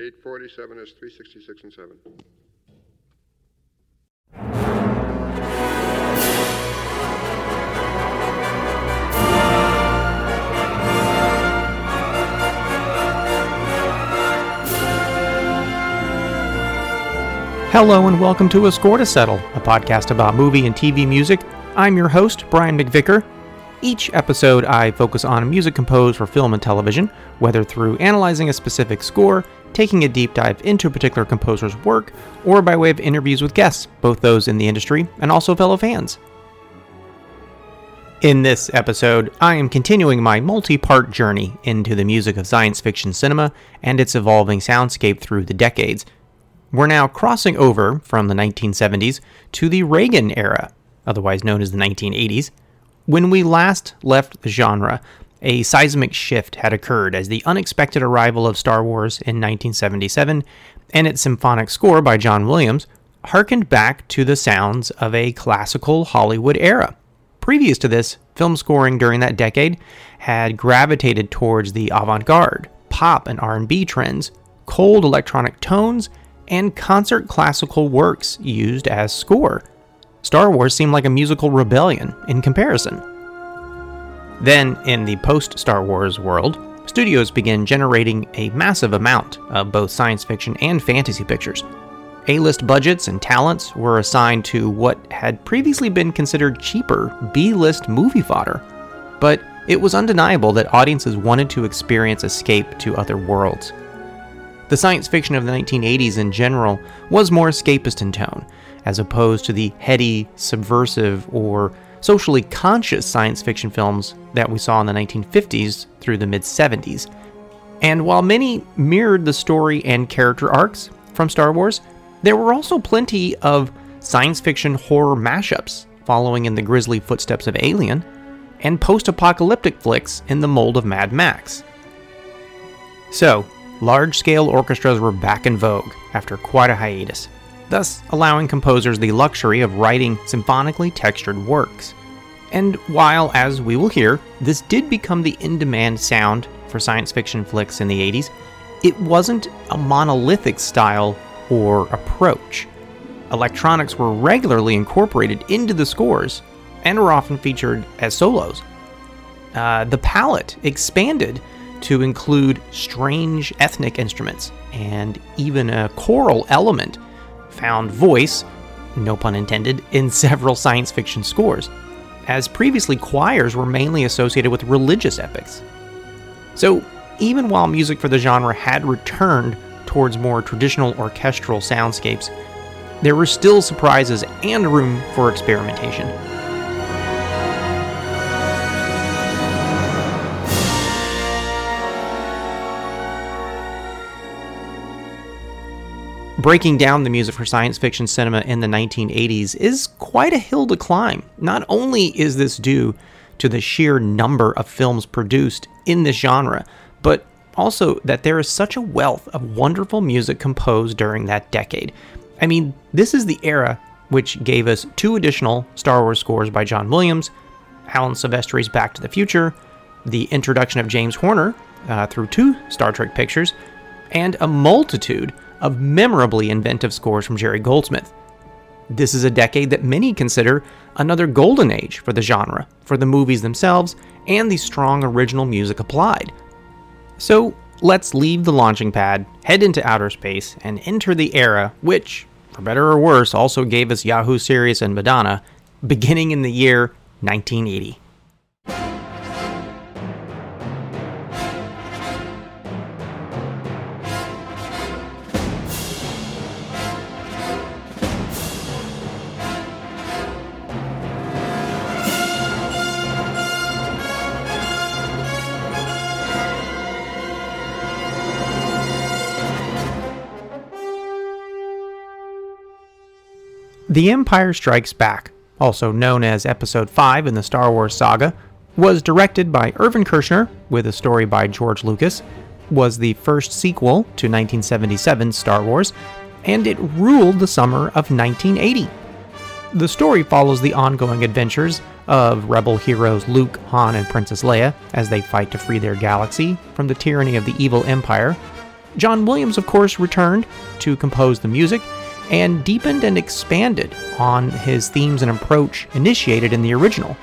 847 is 366 and 7. Hello and welcome to A Score to Settle, a podcast about movie and TV music. I'm your host, Brian McVicker. Each episode, I focus on music composed for film and television, whether through analyzing a specific score, taking a deep dive into a particular composer's work, or by way of interviews with guests, both those in the industry and also fellow fans. In this episode, I am continuing my multi part journey into the music of science fiction cinema and its evolving soundscape through the decades. We're now crossing over from the 1970s to the Reagan era, otherwise known as the 1980s. When we last left the genre, a seismic shift had occurred as the unexpected arrival of Star Wars in 1977 and its symphonic score by John Williams harkened back to the sounds of a classical Hollywood era. Previous to this, film scoring during that decade had gravitated towards the avant-garde, pop and R&B trends, cold electronic tones, and concert classical works used as score. Star Wars seemed like a musical rebellion in comparison. Then, in the post Star Wars world, studios began generating a massive amount of both science fiction and fantasy pictures. A list budgets and talents were assigned to what had previously been considered cheaper B list movie fodder. But it was undeniable that audiences wanted to experience escape to other worlds. The science fiction of the 1980s in general was more escapist in tone, as opposed to the heady, subversive, or socially conscious science fiction films that we saw in the 1950s through the mid 70s. And while many mirrored the story and character arcs from Star Wars, there were also plenty of science fiction horror mashups following in the grisly footsteps of Alien, and post apocalyptic flicks in the mold of Mad Max. So, large scale orchestras were back in vogue after quite a hiatus, thus allowing composers the luxury of writing symphonically textured works. And while, as we will hear, this did become the in demand sound for science fiction flicks in the 80s, it wasn't a monolithic style or approach. Electronics were regularly incorporated into the scores and were often featured as solos. Uh, the palette expanded to include strange ethnic instruments and even a choral element voice, no pun intended, in several science fiction scores, as previously choirs were mainly associated with religious epics. So, even while music for the genre had returned towards more traditional orchestral soundscapes, there were still surprises and room for experimentation. Breaking down the music for science fiction cinema in the 1980s is quite a hill to climb. Not only is this due to the sheer number of films produced in this genre, but also that there is such a wealth of wonderful music composed during that decade. I mean, this is the era which gave us two additional Star Wars scores by John Williams, Alan Silvestri's Back to the Future, the introduction of James Horner uh, through two Star Trek pictures, and a multitude of memorably inventive scores from Jerry Goldsmith. This is a decade that many consider another golden age for the genre, for the movies themselves, and the strong original music applied. So let's leave the launching pad, head into outer space, and enter the era which, for better or worse, also gave us Yahoo Serious and Madonna, beginning in the year 1980. The Empire Strikes Back, also known as Episode 5 in the Star Wars saga, was directed by Irvin Kershner with a story by George Lucas, was the first sequel to 1977's Star Wars, and it ruled the summer of 1980. The story follows the ongoing adventures of rebel heroes Luke, Han, and Princess Leia as they fight to free their galaxy from the tyranny of the evil Empire. John Williams, of course, returned to compose the music and deepened and expanded on his themes and approach initiated in the original.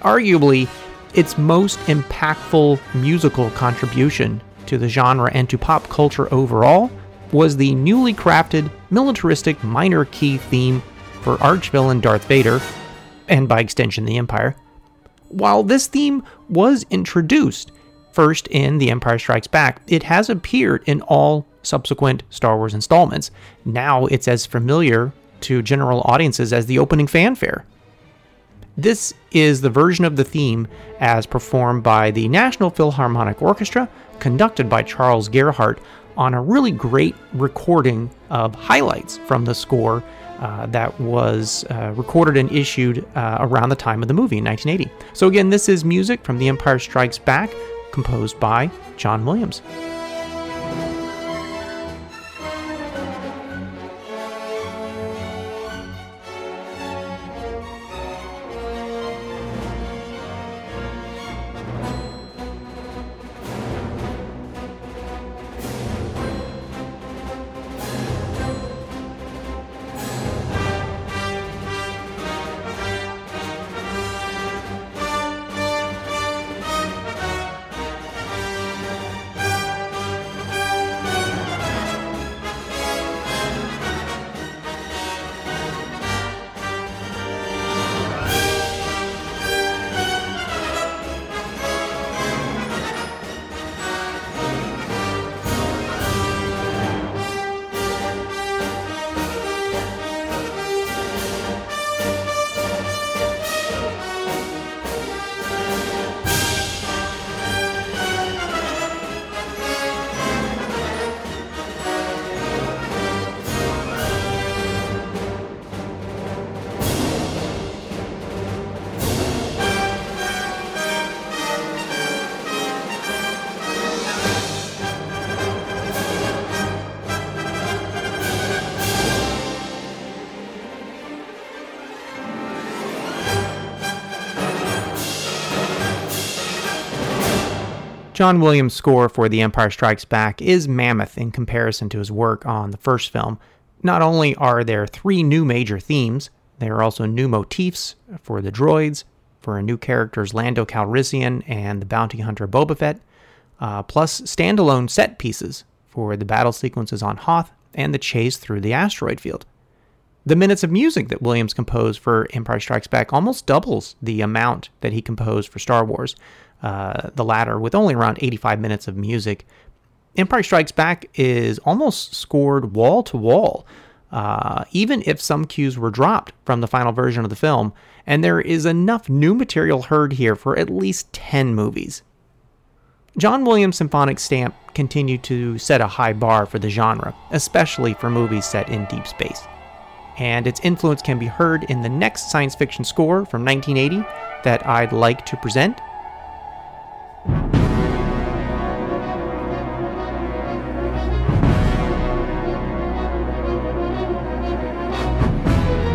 Arguably, its most impactful musical contribution to the genre and to pop culture overall was the newly crafted militaristic minor key theme for archvillain Darth Vader, and by extension the Empire. While this theme was introduced first in The Empire Strikes Back, it has appeared in all subsequent Star Wars installments. Now it's as familiar to general audiences as the opening fanfare. This is the version of the theme as performed by the National Philharmonic Orchestra, conducted by Charles Gerhardt, on a really great recording of highlights from the score uh, that was uh, recorded and issued uh, around the time of the movie in 1980. So, again, this is music from The Empire Strikes Back, composed by John Williams. John Williams' score for The Empire Strikes Back is mammoth in comparison to his work on the first film. Not only are there three new major themes, there are also new motifs for the droids, for a new characters Lando Calrissian and the bounty hunter Boba Fett, uh, plus standalone set pieces for the battle sequences on Hoth and the chase through the asteroid field. The minutes of music that Williams composed for Empire Strikes Back almost doubles the amount that he composed for Star Wars, uh, the latter, with only around 85 minutes of music. Empire Strikes Back is almost scored wall to wall, uh, even if some cues were dropped from the final version of the film, and there is enough new material heard here for at least 10 movies. John Williams' symphonic stamp continued to set a high bar for the genre, especially for movies set in deep space. And its influence can be heard in the next science fiction score from 1980 that I'd like to present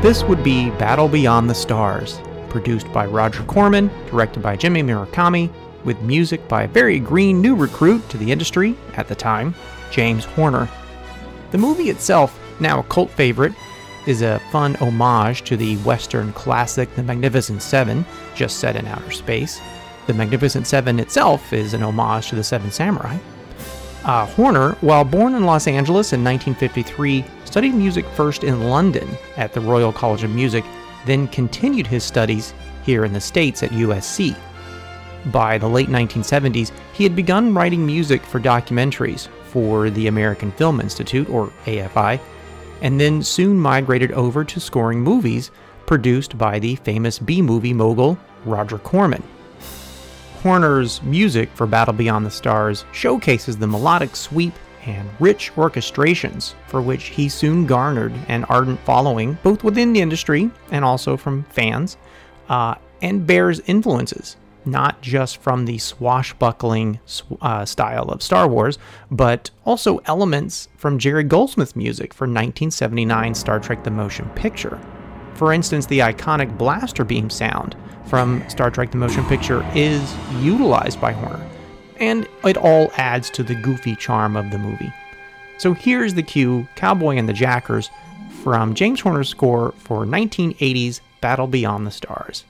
this would be Battle Beyond the Stars, produced by Roger Corman, directed by Jimmy Murakami, with music by a very green new recruit to the industry at the time, James Horner. The movie itself, now a cult favorite, is a fun homage to the Western classic The Magnificent Seven, just set in outer space. The Magnificent Seven itself is an homage to the Seven Samurai. Uh, Horner, while born in Los Angeles in 1953, studied music first in London at the Royal College of Music, then continued his studies here in the States at USC. By the late 1970s, he had begun writing music for documentaries for the American Film Institute, or AFI, and then soon migrated over to scoring movies produced by the famous B movie mogul Roger Corman. Horner's music for Battle Beyond the Stars showcases the melodic sweep and rich orchestrations for which he soon garnered an ardent following both within the industry and also from fans, uh, and bears influences not just from the swashbuckling uh, style of Star Wars, but also elements from Jerry Goldsmith's music for 1979 Star Trek The Motion Picture. For instance, the iconic blaster beam sound from Star Trek The Motion Picture is utilized by Horner. and it all adds to the goofy charm of the movie. So here's the cue Cowboy and the Jackers from James Horner's score for 1980's Battle Beyond the Stars.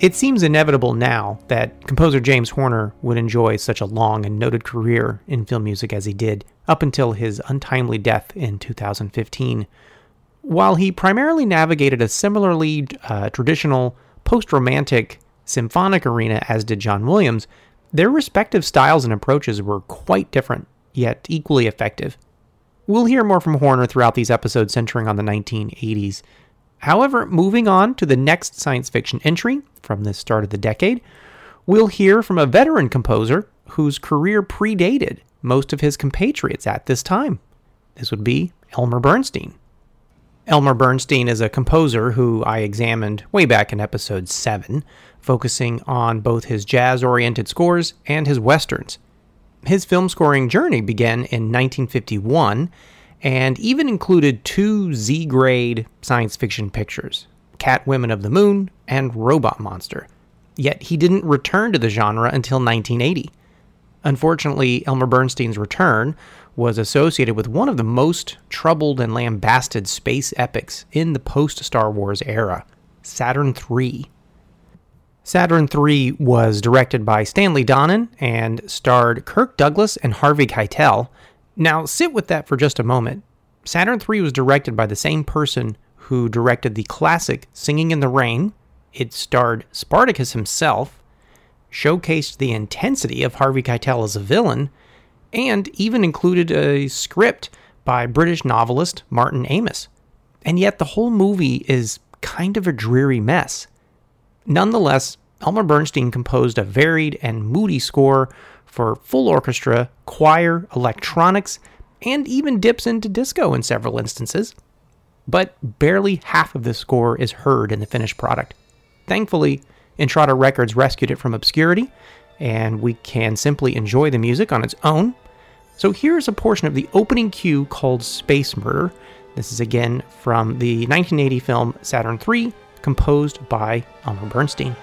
It seems inevitable now that composer James Horner would enjoy such a long and noted career in film music as he did, up until his untimely death in 2015. While he primarily navigated a similarly uh, traditional post romantic symphonic arena as did John Williams, their respective styles and approaches were quite different, yet equally effective. We'll hear more from Horner throughout these episodes centering on the 1980s. However, moving on to the next science fiction entry from the start of the decade, we'll hear from a veteran composer whose career predated most of his compatriots at this time. This would be Elmer Bernstein. Elmer Bernstein is a composer who I examined way back in episode 7, focusing on both his jazz oriented scores and his westerns. His film scoring journey began in 1951 and even included two Z grade science fiction pictures Cat Women of the Moon and Robot Monster. Yet he didn't return to the genre until 1980. Unfortunately, Elmer Bernstein's return was associated with one of the most troubled and lambasted space epics in the post Star Wars era Saturn III. Saturn III was directed by Stanley Donen and starred Kirk Douglas and Harvey Keitel, now, sit with that for just a moment. Saturn III was directed by the same person who directed the classic Singing in the Rain. It starred Spartacus himself, showcased the intensity of Harvey Keitel as a villain, and even included a script by British novelist Martin Amis. And yet, the whole movie is kind of a dreary mess. Nonetheless, Elmer Bernstein composed a varied and moody score for full orchestra, choir, electronics, and even dips into disco in several instances. But barely half of the score is heard in the finished product. Thankfully, Intrada Records rescued it from obscurity, and we can simply enjoy the music on its own. So here's a portion of the opening cue called Space Murder This is again from the 1980 film Saturn III, composed by Elmer Bernstein.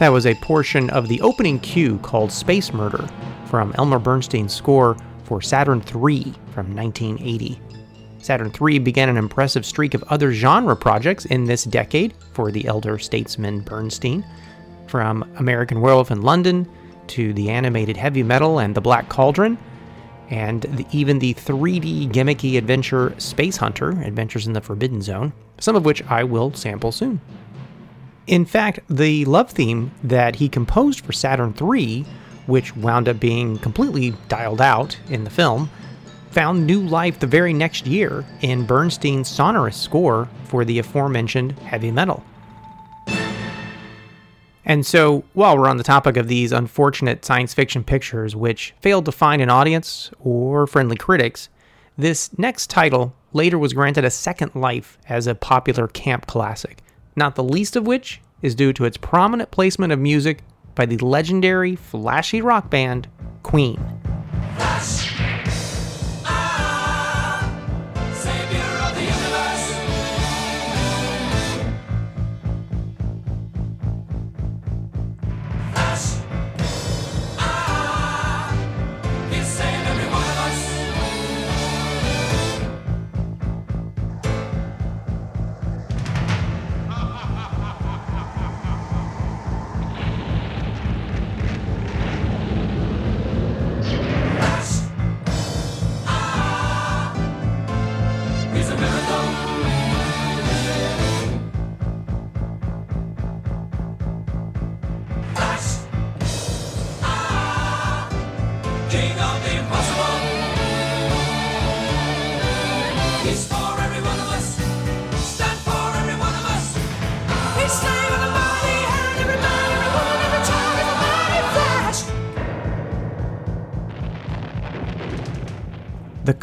That was a portion of the opening cue called Space Murder from Elmer Bernstein's score for Saturn III from 1980. Saturn III began an impressive streak of other genre projects in this decade for the elder statesman Bernstein, from American Werewolf in London to the animated heavy metal and the Black Cauldron, and the, even the 3D gimmicky adventure Space Hunter Adventures in the Forbidden Zone, some of which I will sample soon. In fact, the love theme that he composed for Saturn III, which wound up being completely dialed out in the film, found new life the very next year in Bernstein's sonorous score for the aforementioned heavy metal. And so, while we're on the topic of these unfortunate science fiction pictures which failed to find an audience or friendly critics, this next title later was granted a second life as a popular camp classic not the least of which is due to its prominent placement of music by the legendary flashy rock band Queen.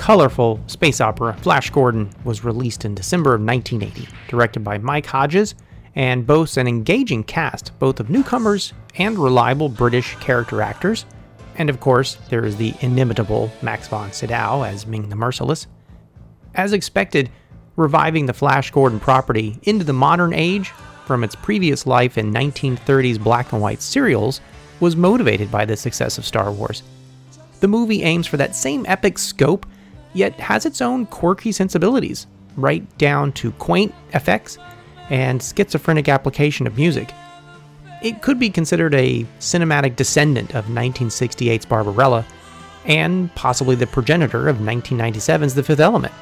Colorful space opera Flash Gordon was released in December of 1980, directed by Mike Hodges and boasts an engaging cast, both of newcomers and reliable British character actors. And of course, there is the inimitable Max von Sydow as Ming the Merciless. As expected, reviving the Flash Gordon property into the modern age from its previous life in 1930s black and white serials was motivated by the success of Star Wars. The movie aims for that same epic scope, yet has its own quirky sensibilities, right down to quaint effects and schizophrenic application of music. It could be considered a cinematic descendant of 1968's Barbarella, and possibly the progenitor of 1997's The Fifth Element.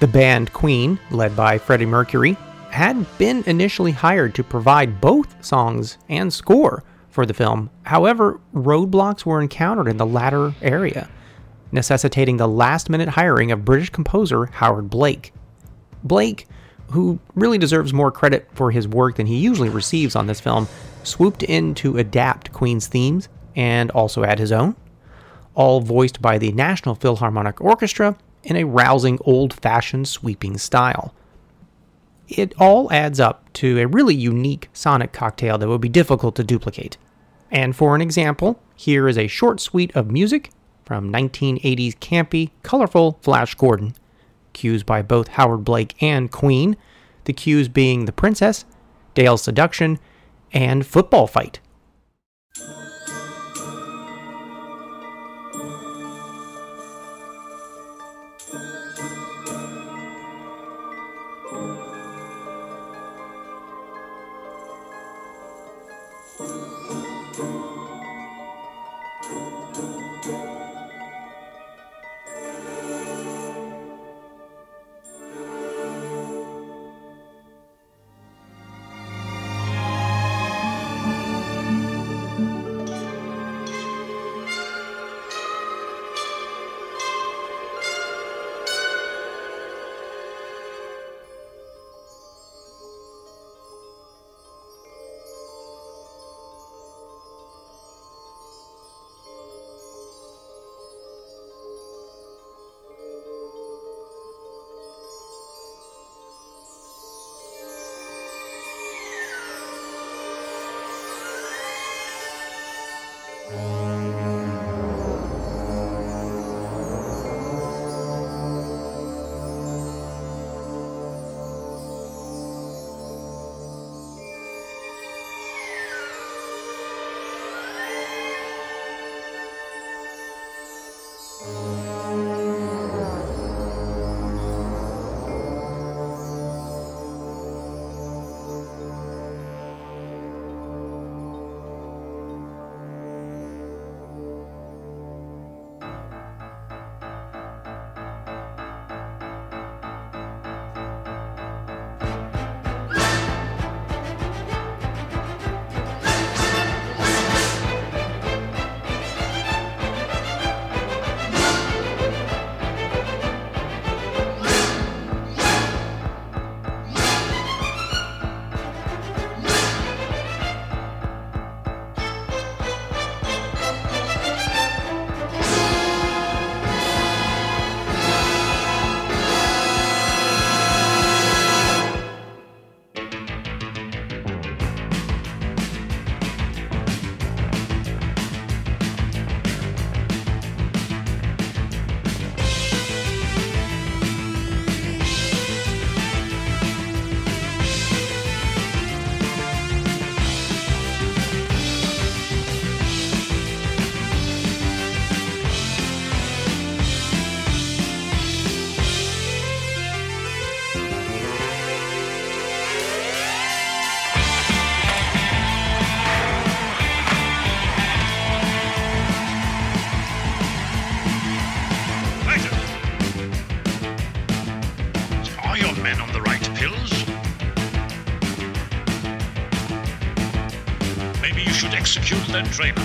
The band Queen, led by Freddie Mercury, had been initially hired to provide both songs and score for the film. However, roadblocks were encountered in the latter area, necessitating the last minute hiring of British composer Howard Blake. Blake who really deserves more credit for his work than he usually receives on this film, swooped in to adapt Queen's themes and also add his own, all voiced by the National Philharmonic Orchestra in a rousing old fashioned sweeping style. It all adds up to a really unique sonic cocktail that would be difficult to duplicate. And for an example, here is a short suite of music from 1980's campy, colorful Flash Gordon cues by both Howard Blake and Queen, the cues being The Princess, Dale's Seduction, and Football Fight. Execute that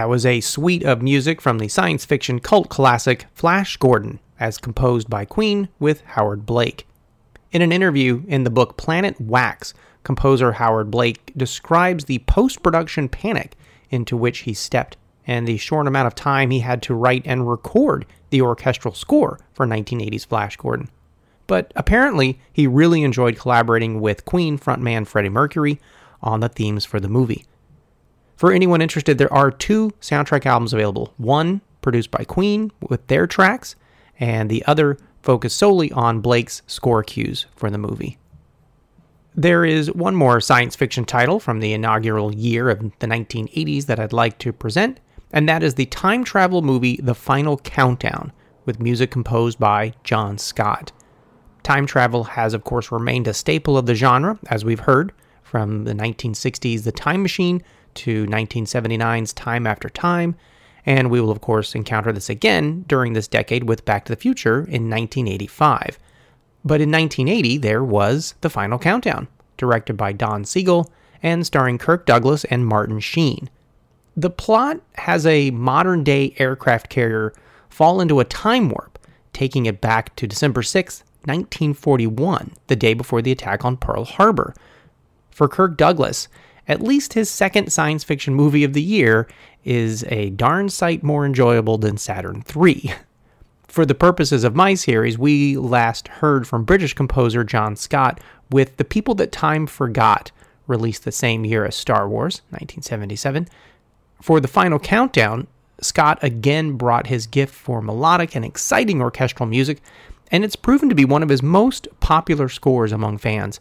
That was a suite of music from the science fiction cult classic Flash Gordon, as composed by Queen with Howard Blake. In an interview in the book Planet Wax, composer Howard Blake describes the post production panic into which he stepped and the short amount of time he had to write and record the orchestral score for 1980's Flash Gordon. But apparently, he really enjoyed collaborating with Queen frontman Freddie Mercury on the themes for the movie. For anyone interested, there are two soundtrack albums available one produced by Queen with their tracks, and the other focused solely on Blake's score cues for the movie. There is one more science fiction title from the inaugural year of the 1980s that I'd like to present, and that is the time travel movie The Final Countdown, with music composed by John Scott. Time travel has, of course, remained a staple of the genre, as we've heard, from the 1960s The Time Machine to 1979's Time After Time, and we will, of course, encounter this again during this decade with Back to the Future in 1985. But in 1980, there was The Final Countdown, directed by Don Siegel and starring Kirk Douglas and Martin Sheen. The plot has a modern day aircraft carrier fall into a time warp, taking it back to December 6, 1941, the day before the attack on Pearl Harbor. For Kirk Douglas, at least his second science fiction movie of the year is a darn sight more enjoyable than Saturn III. For the purposes of my series, we last heard from British composer John Scott with The People That Time Forgot, released the same year as Star Wars, 1977. For the final countdown, Scott again brought his gift for melodic and exciting orchestral music, and it's proven to be one of his most popular scores among fans.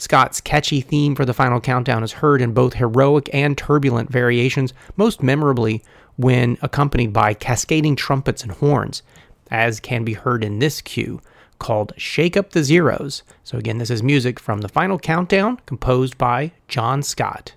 Scott's catchy theme for the final countdown is heard in both heroic and turbulent variations, most memorably when accompanied by cascading trumpets and horns, as can be heard in this cue called Shake Up the Zeros. So, again, this is music from the final countdown composed by John Scott.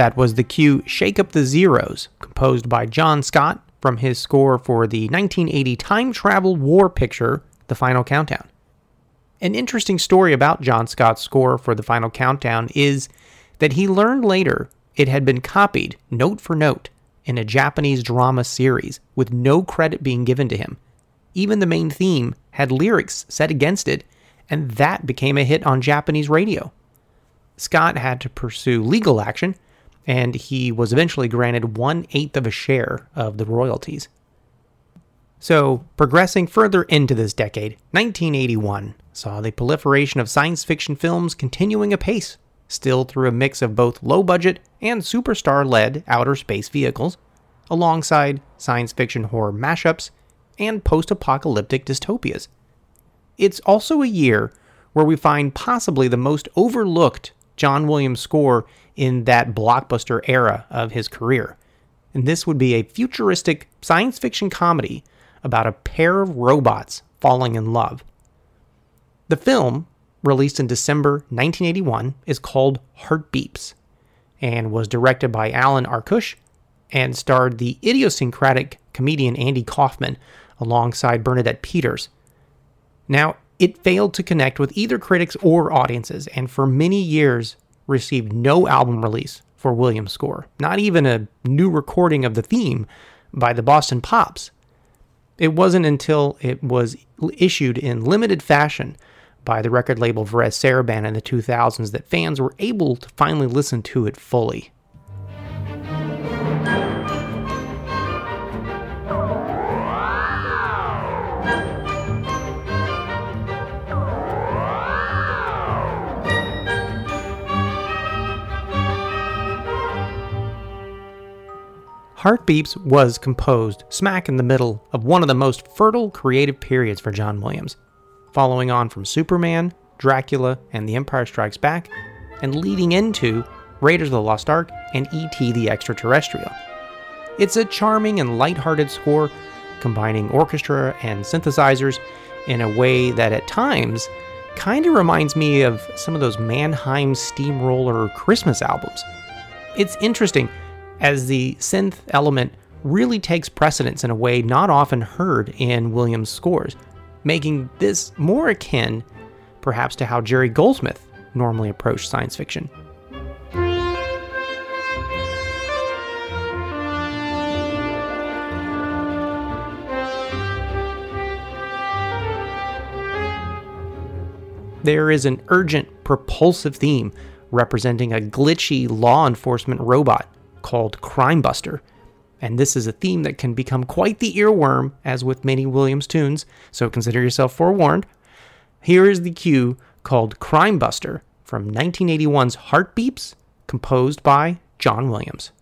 That was the cue Shake Up the Zeros, composed by John Scott from his score for the 1980 time travel war picture, The Final Countdown. An interesting story about John Scott's score for The Final Countdown is that he learned later it had been copied, note for note, in a Japanese drama series with no credit being given to him. Even the main theme had lyrics set against it, and that became a hit on Japanese radio. Scott had to pursue legal action and he was eventually granted one eighth of a share of the royalties. So, progressing further into this decade, 1981 saw the proliferation of science fiction films continuing apace, still through a mix of both low budget and superstar led outer space vehicles, alongside science fiction horror mashups and post apocalyptic dystopias. It's also a year where we find possibly the most overlooked John Williams score in that blockbuster era of his career. And this would be a futuristic science fiction comedy about a pair of robots falling in love. The film, released in December 1981, is called Heartbeeps and was directed by Alan Arkush and starred the idiosyncratic comedian Andy Kaufman alongside Bernadette Peters. Now, it failed to connect with either critics or audiences, and for many years received no album release for Williams' score, not even a new recording of the theme by the Boston Pops. It wasn't until it was issued in limited fashion by the record label Varese Sarabande in the 2000s that fans were able to finally listen to it fully. Heartbeeps was composed smack in the middle of one of the most fertile creative periods for John Williams, following on from Superman, Dracula, and The Empire Strikes Back, and leading into Raiders of the Lost Ark and E.T. the Extraterrestrial. It's a charming and light-hearted score, combining orchestra and synthesizers in a way that at times kind of reminds me of some of those Mannheim Steamroller Christmas albums. It's interesting as the synth element really takes precedence in a way not often heard in Williams' scores, making this more akin, perhaps, to how Jerry Goldsmith normally approached science fiction. There is an urgent, propulsive theme representing a glitchy law enforcement robot called Crime Buster. And this is a theme that can become quite the earworm, as with many Williams tunes, so consider yourself forewarned. Here is the cue called Crime Buster from 1981's Heartbeeps, composed by John Williams.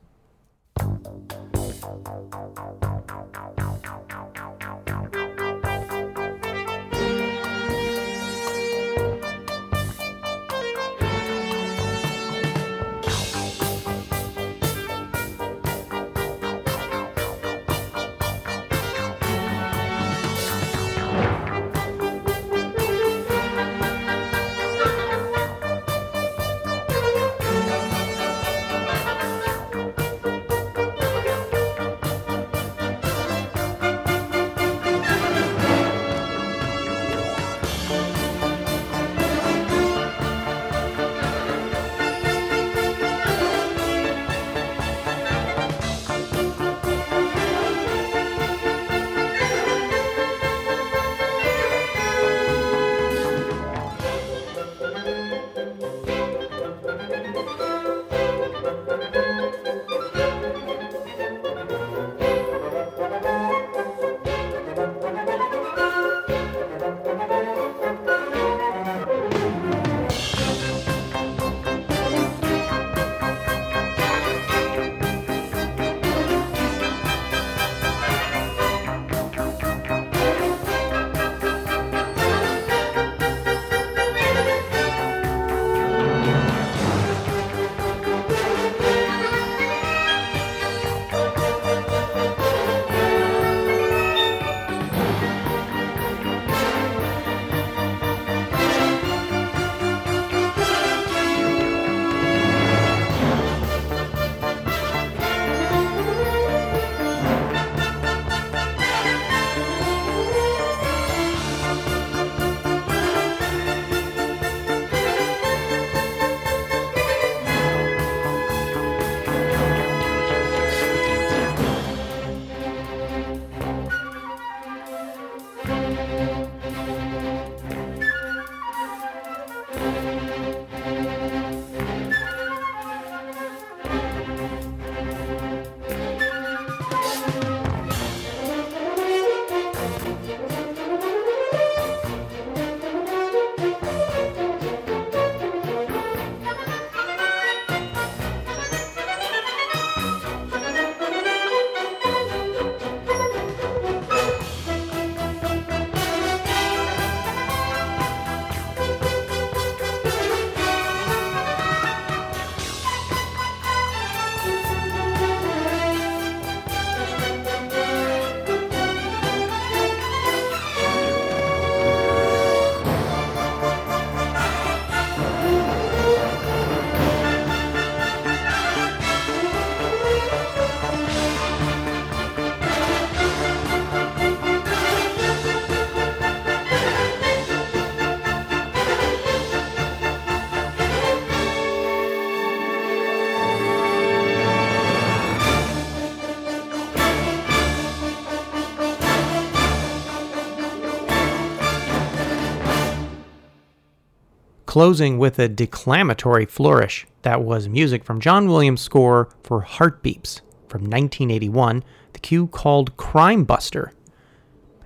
Closing with a declamatory flourish that was music from John Williams' score for Heartbeeps from 1981, the cue called Crime Buster.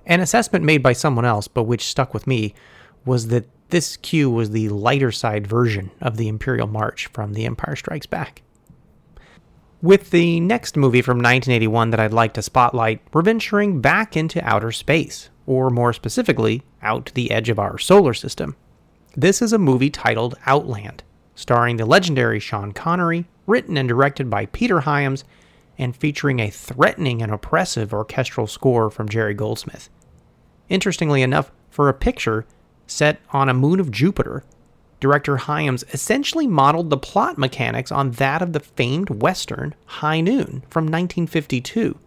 An assessment made by someone else, but which stuck with me, was that this cue was the lighter side version of the Imperial March from The Empire Strikes Back. With the next movie from 1981 that I'd like to spotlight, we're venturing back into outer space, or more specifically, out to the edge of our solar system. This is a movie titled Outland, starring the legendary Sean Connery, written and directed by Peter Hyams, and featuring a threatening and oppressive orchestral score from Jerry Goldsmith. Interestingly enough, for a picture set on a moon of Jupiter, director Hyams essentially modeled the plot mechanics on that of the famed western High Noon from 1952.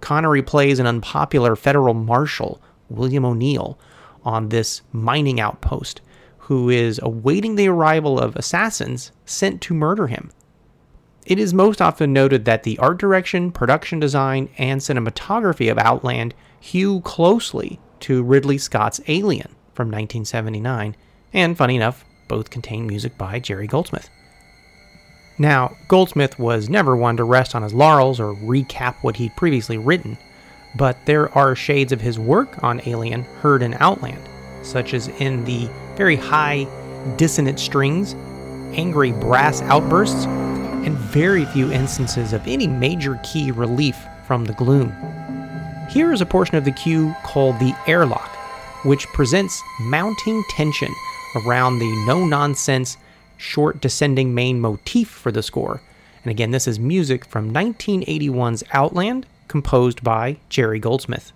Connery plays an unpopular federal marshal, William O'Neill, on this mining outpost, who is awaiting the arrival of assassins sent to murder him. It is most often noted that the art direction, production design, and cinematography of Outland hew closely to Ridley Scott's Alien from 1979, and funny enough, both contain music by Jerry Goldsmith. Now, Goldsmith was never one to rest on his laurels or recap what he'd previously written, but there are shades of his work on Alien heard in Outland, such as in the very high, dissonant strings, angry brass outbursts, and very few instances of any major key relief from the gloom. Here is a portion of the cue called the airlock, which presents mounting tension around the no nonsense, short descending main motif for the score. And again, this is music from 1981's Outland, composed by Jerry Goldsmith.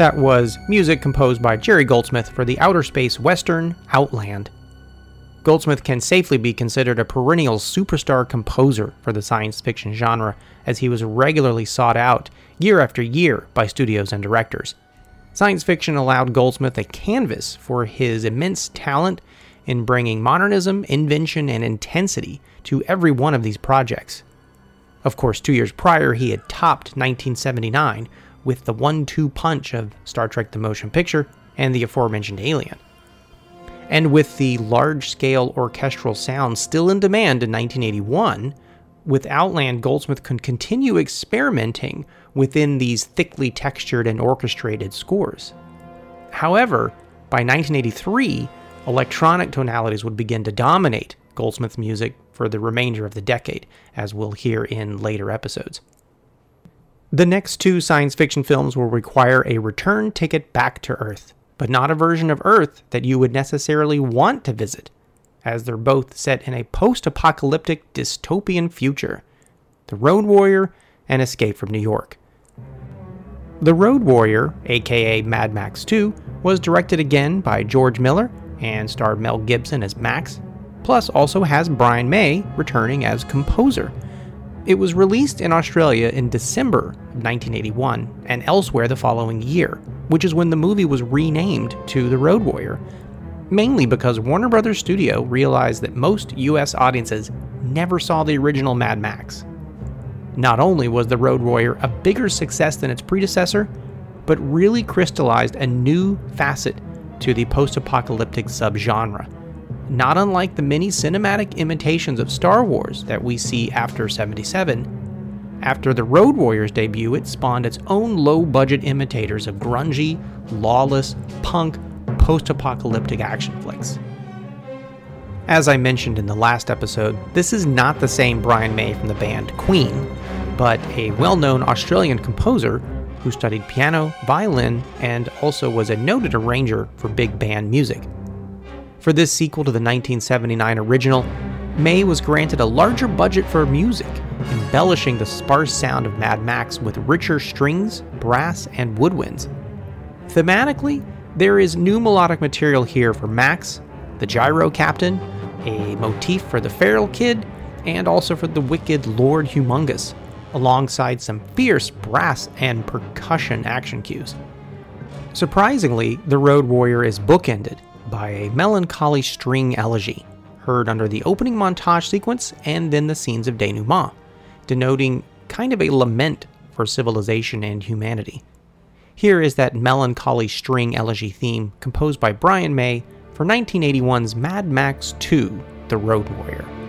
That was music composed by Jerry Goldsmith for the outer space western Outland. Goldsmith can safely be considered a perennial superstar composer for the science fiction genre, as he was regularly sought out year after year by studios and directors. Science fiction allowed Goldsmith a canvas for his immense talent in bringing modernism, invention, and intensity to every one of these projects. Of course, two years prior, he had topped 1979 with the one two punch of Star Trek the Motion Picture and the aforementioned Alien. And with the large scale orchestral sound still in demand in 1981, with Outland, Goldsmith could continue experimenting within these thickly textured and orchestrated scores. However, by 1983, electronic tonalities would begin to dominate Goldsmith's music for the remainder of the decade, as we'll hear in later episodes. The next two science fiction films will require a return ticket back to Earth, but not a version of Earth that you would necessarily want to visit, as they're both set in a post apocalyptic dystopian future The Road Warrior and Escape from New York. The Road Warrior, aka Mad Max 2, was directed again by George Miller and starred Mel Gibson as Max, plus also has Brian May returning as composer. It was released in Australia in December of 1981 and elsewhere the following year, which is when the movie was renamed to The Road Warrior, mainly because Warner Brothers Studio realized that most US audiences never saw the original Mad Max. Not only was The Road Warrior a bigger success than its predecessor, but really crystallized a new facet to the post apocalyptic subgenre not unlike the many cinematic imitations of Star Wars that we see after 77. After the Road Warriors debut, it spawned its own low budget imitators of grungy, lawless, punk, post apocalyptic action flicks. As I mentioned in the last episode, this is not the same Brian May from the band Queen, but a well known Australian composer who studied piano, violin, and also was a noted arranger for big band music. For this sequel to the 1979 original, May was granted a larger budget for music, embellishing the sparse sound of Mad Max with richer strings, brass, and woodwinds. Thematically, there is new melodic material here for Max, the Gyro Captain, a motif for the Feral Kid, and also for the wicked Lord Humungus, alongside some fierce brass and percussion action cues. Surprisingly, the Road Warrior is bookended by a melancholy string elegy, heard under the opening montage sequence and then the scenes of denouement, denoting kind of a lament for civilization and humanity. Here is that melancholy string elegy theme composed by Brian May for 1981's Mad Max 2 The Road Warrior.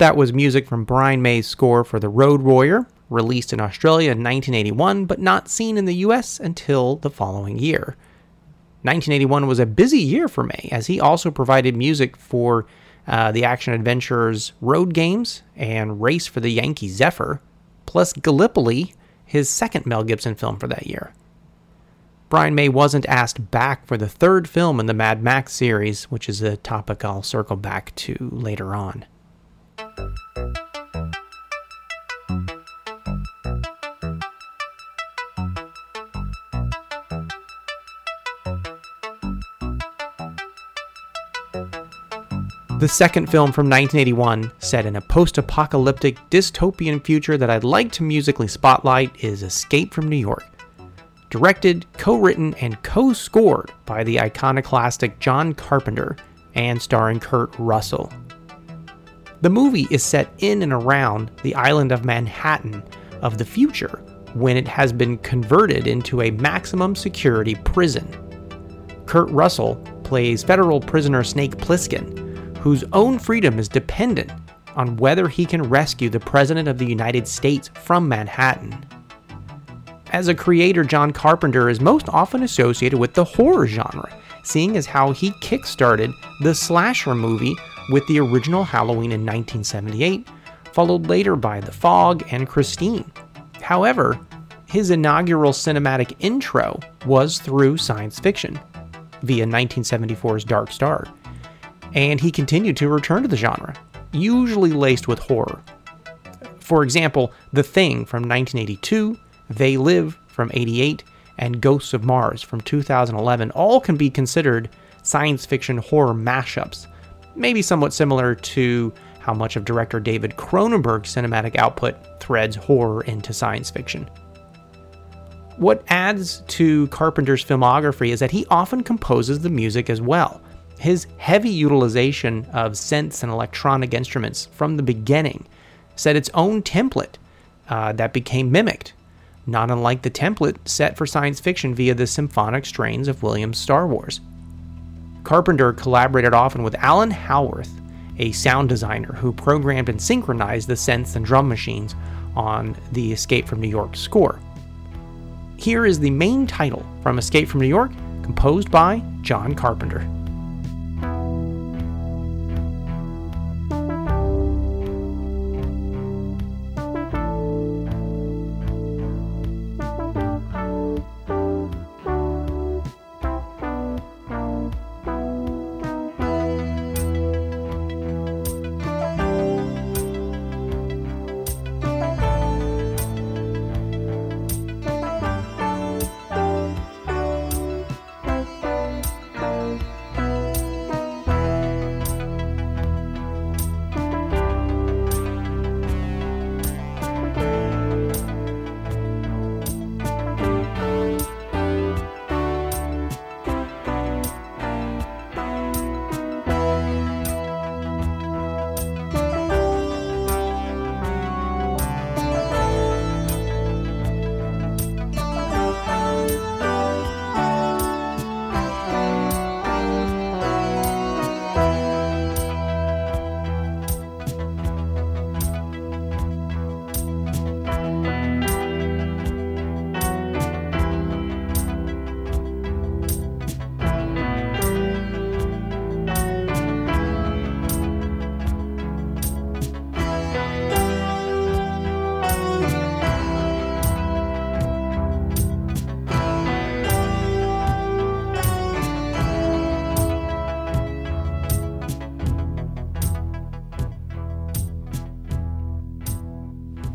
That was music from Brian May's score for The Road Warrior, released in Australia in 1981, but not seen in the US until the following year. 1981 was a busy year for May, as he also provided music for uh, the action adventures Road Games and Race for the Yankee Zephyr, plus Gallipoli, his second Mel Gibson film for that year. Brian May wasn't asked back for the third film in the Mad Max series, which is a topic I'll circle back to later on. The second film from 1981, set in a post apocalyptic dystopian future that I'd like to musically spotlight, is Escape from New York. Directed, co written, and co scored by the iconoclastic John Carpenter and starring Kurt Russell. The movie is set in and around the island of Manhattan of the future when it has been converted into a maximum security prison. Kurt Russell plays federal prisoner Snake Plissken whose own freedom is dependent on whether he can rescue the President of the United States from Manhattan. As a creator, John Carpenter is most often associated with the horror genre, seeing as how he kickstarted the slasher movie with the original Halloween in 1978, followed later by The Fog and Christine. However, his inaugural cinematic intro was through science fiction, via 1974's Dark Star, and he continued to return to the genre, usually laced with horror. For example, The Thing from 1982, They Live from 88, and Ghosts of Mars from 2011 all can be considered science fiction horror mashups, maybe somewhat similar to how much of director David Cronenberg's cinematic output threads horror into science fiction. What adds to Carpenter's filmography is that he often composes the music as well, his heavy utilization of synths and electronic instruments from the beginning set its own template uh, that became mimicked, not unlike the template set for science fiction via the symphonic strains of Williams' Star Wars. Carpenter collaborated often with Alan Howarth, a sound designer who programmed and synchronized the synths and drum machines on the Escape from New York score. Here is the main title from Escape from New York, composed by John Carpenter.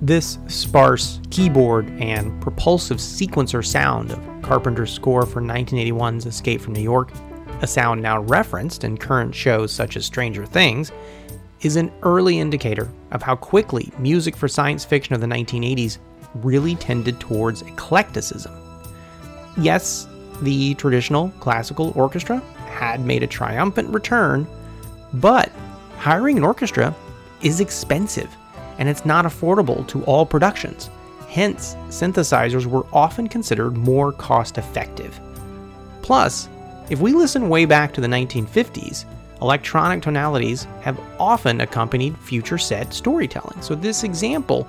This sparse keyboard and propulsive sequencer sound of Carpenter's score for 1981's Escape from New York, a sound now referenced in current shows such as Stranger Things, is an early indicator of how quickly music for science fiction of the 1980s really tended towards eclecticism. Yes, the traditional classical orchestra had made a triumphant return, but hiring an orchestra is expensive and it's not affordable to all productions. Hence, synthesizers were often considered more cost effective. Plus, if we listen way back to the 1950s, electronic tonalities have often accompanied future set storytelling. So this example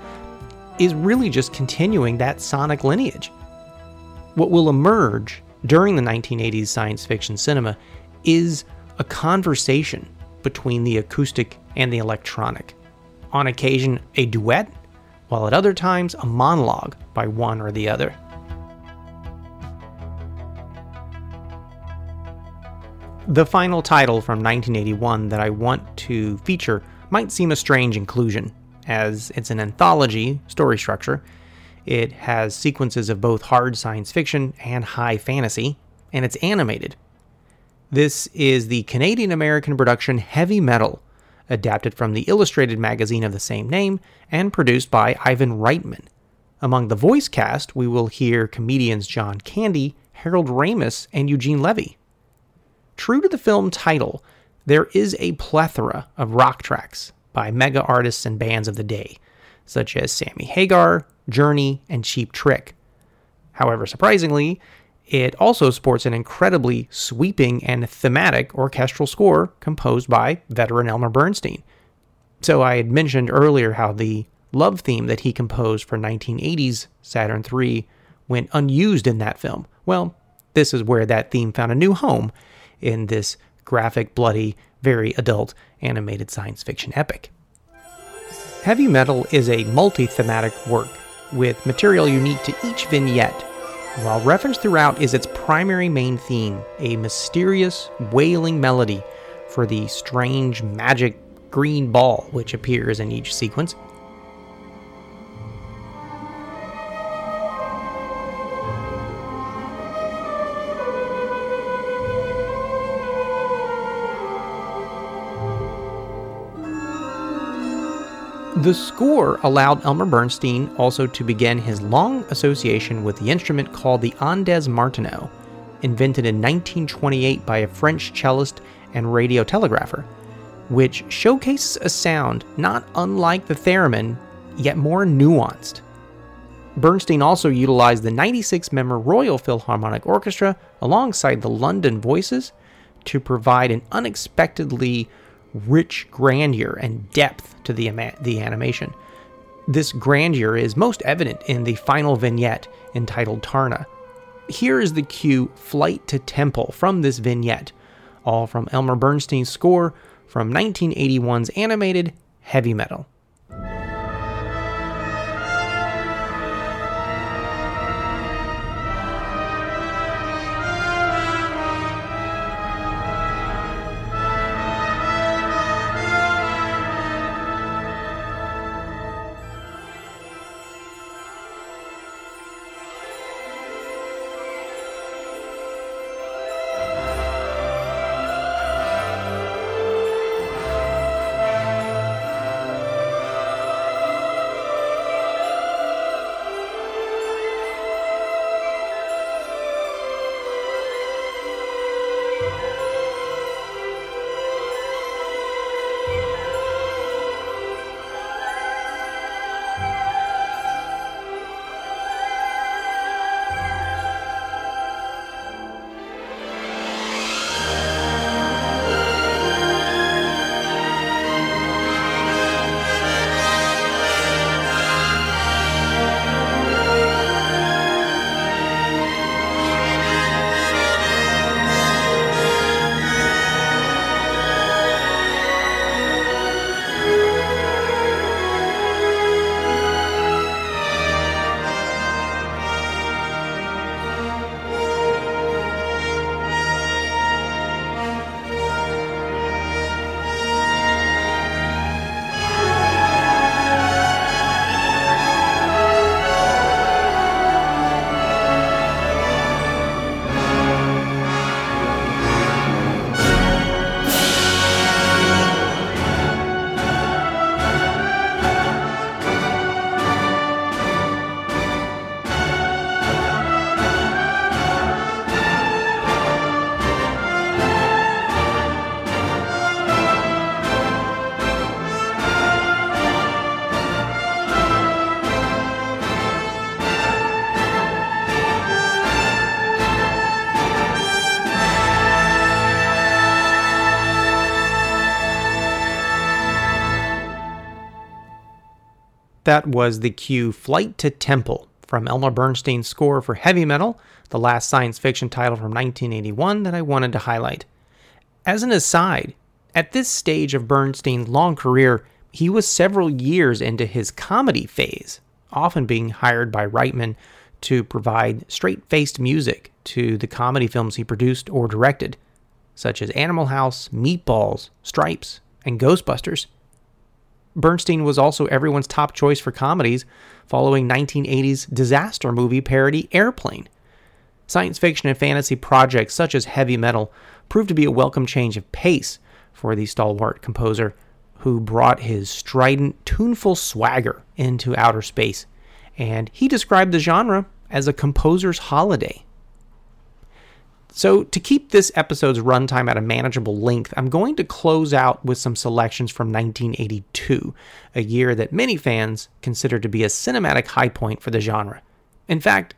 is really just continuing that sonic lineage. What will emerge during the 1980s science fiction cinema is a conversation between the acoustic and the electronic. On occasion, a duet, while at other times, a monologue by one or the other. The final title from 1981 that I want to feature might seem a strange inclusion, as it's an anthology story structure. It has sequences of both hard science fiction and high fantasy, and it's animated. This is the Canadian American production Heavy Metal, adapted from the illustrated magazine of the same name and produced by Ivan Reitman. Among the voice cast, we will hear comedians John Candy, Harold Ramis, and Eugene Levy. True to the film title, there is a plethora of rock tracks by mega artists and bands of the day, such as Sammy Hagar, Journey, and Cheap Trick. However, surprisingly, it also sports an incredibly sweeping and thematic orchestral score composed by veteran Elmer Bernstein. So I had mentioned earlier how the love theme that he composed for 1980's Saturn III went unused in that film. Well, this is where that theme found a new home in this graphic, bloody, very adult animated science fiction epic. Heavy Metal is a multi thematic work with material unique to each vignette, while referenced throughout is its primary main theme, a mysterious, wailing melody for the strange magic green ball which appears in each sequence. The score allowed Elmer Bernstein also to begin his long association with the instrument called the Ondes Martenot, invented in 1928 by a French cellist and radio telegrapher, which showcases a sound not unlike the theremin, yet more nuanced. Bernstein also utilized the 96 member Royal Philharmonic Orchestra alongside the London Voices to provide an unexpectedly rich grandeur and depth to the, ama- the animation. This grandeur is most evident in the final vignette entitled Taarna. Here is the cue Flight to Temple from this vignette, all from Elmer Bernstein's score from 1981's animated Heavy Metal. That was the cue Flight to Temple from Elmer Bernstein's score for Heavy Metal, the last science fiction title from 1981 that I wanted to highlight. As an aside, at this stage of Bernstein's long career, he was several years into his comedy phase, often being hired by Reitman to provide straight faced music to the comedy films he produced or directed, such as Animal House, Meatballs, Stripes, and Ghostbusters. Bernstein was also everyone's top choice for comedies following 1980's disaster movie parody Airplane. Science fiction and fantasy projects such as Heavy Metal proved to be a welcome change of pace for the stalwart composer who brought his strident, tuneful swagger into outer space, and he described the genre as a composer's holiday. So, to keep this episode's runtime at a manageable length, I'm going to close out with some selections from 1982, a year that many fans consider to be a cinematic high point for the genre. In fact,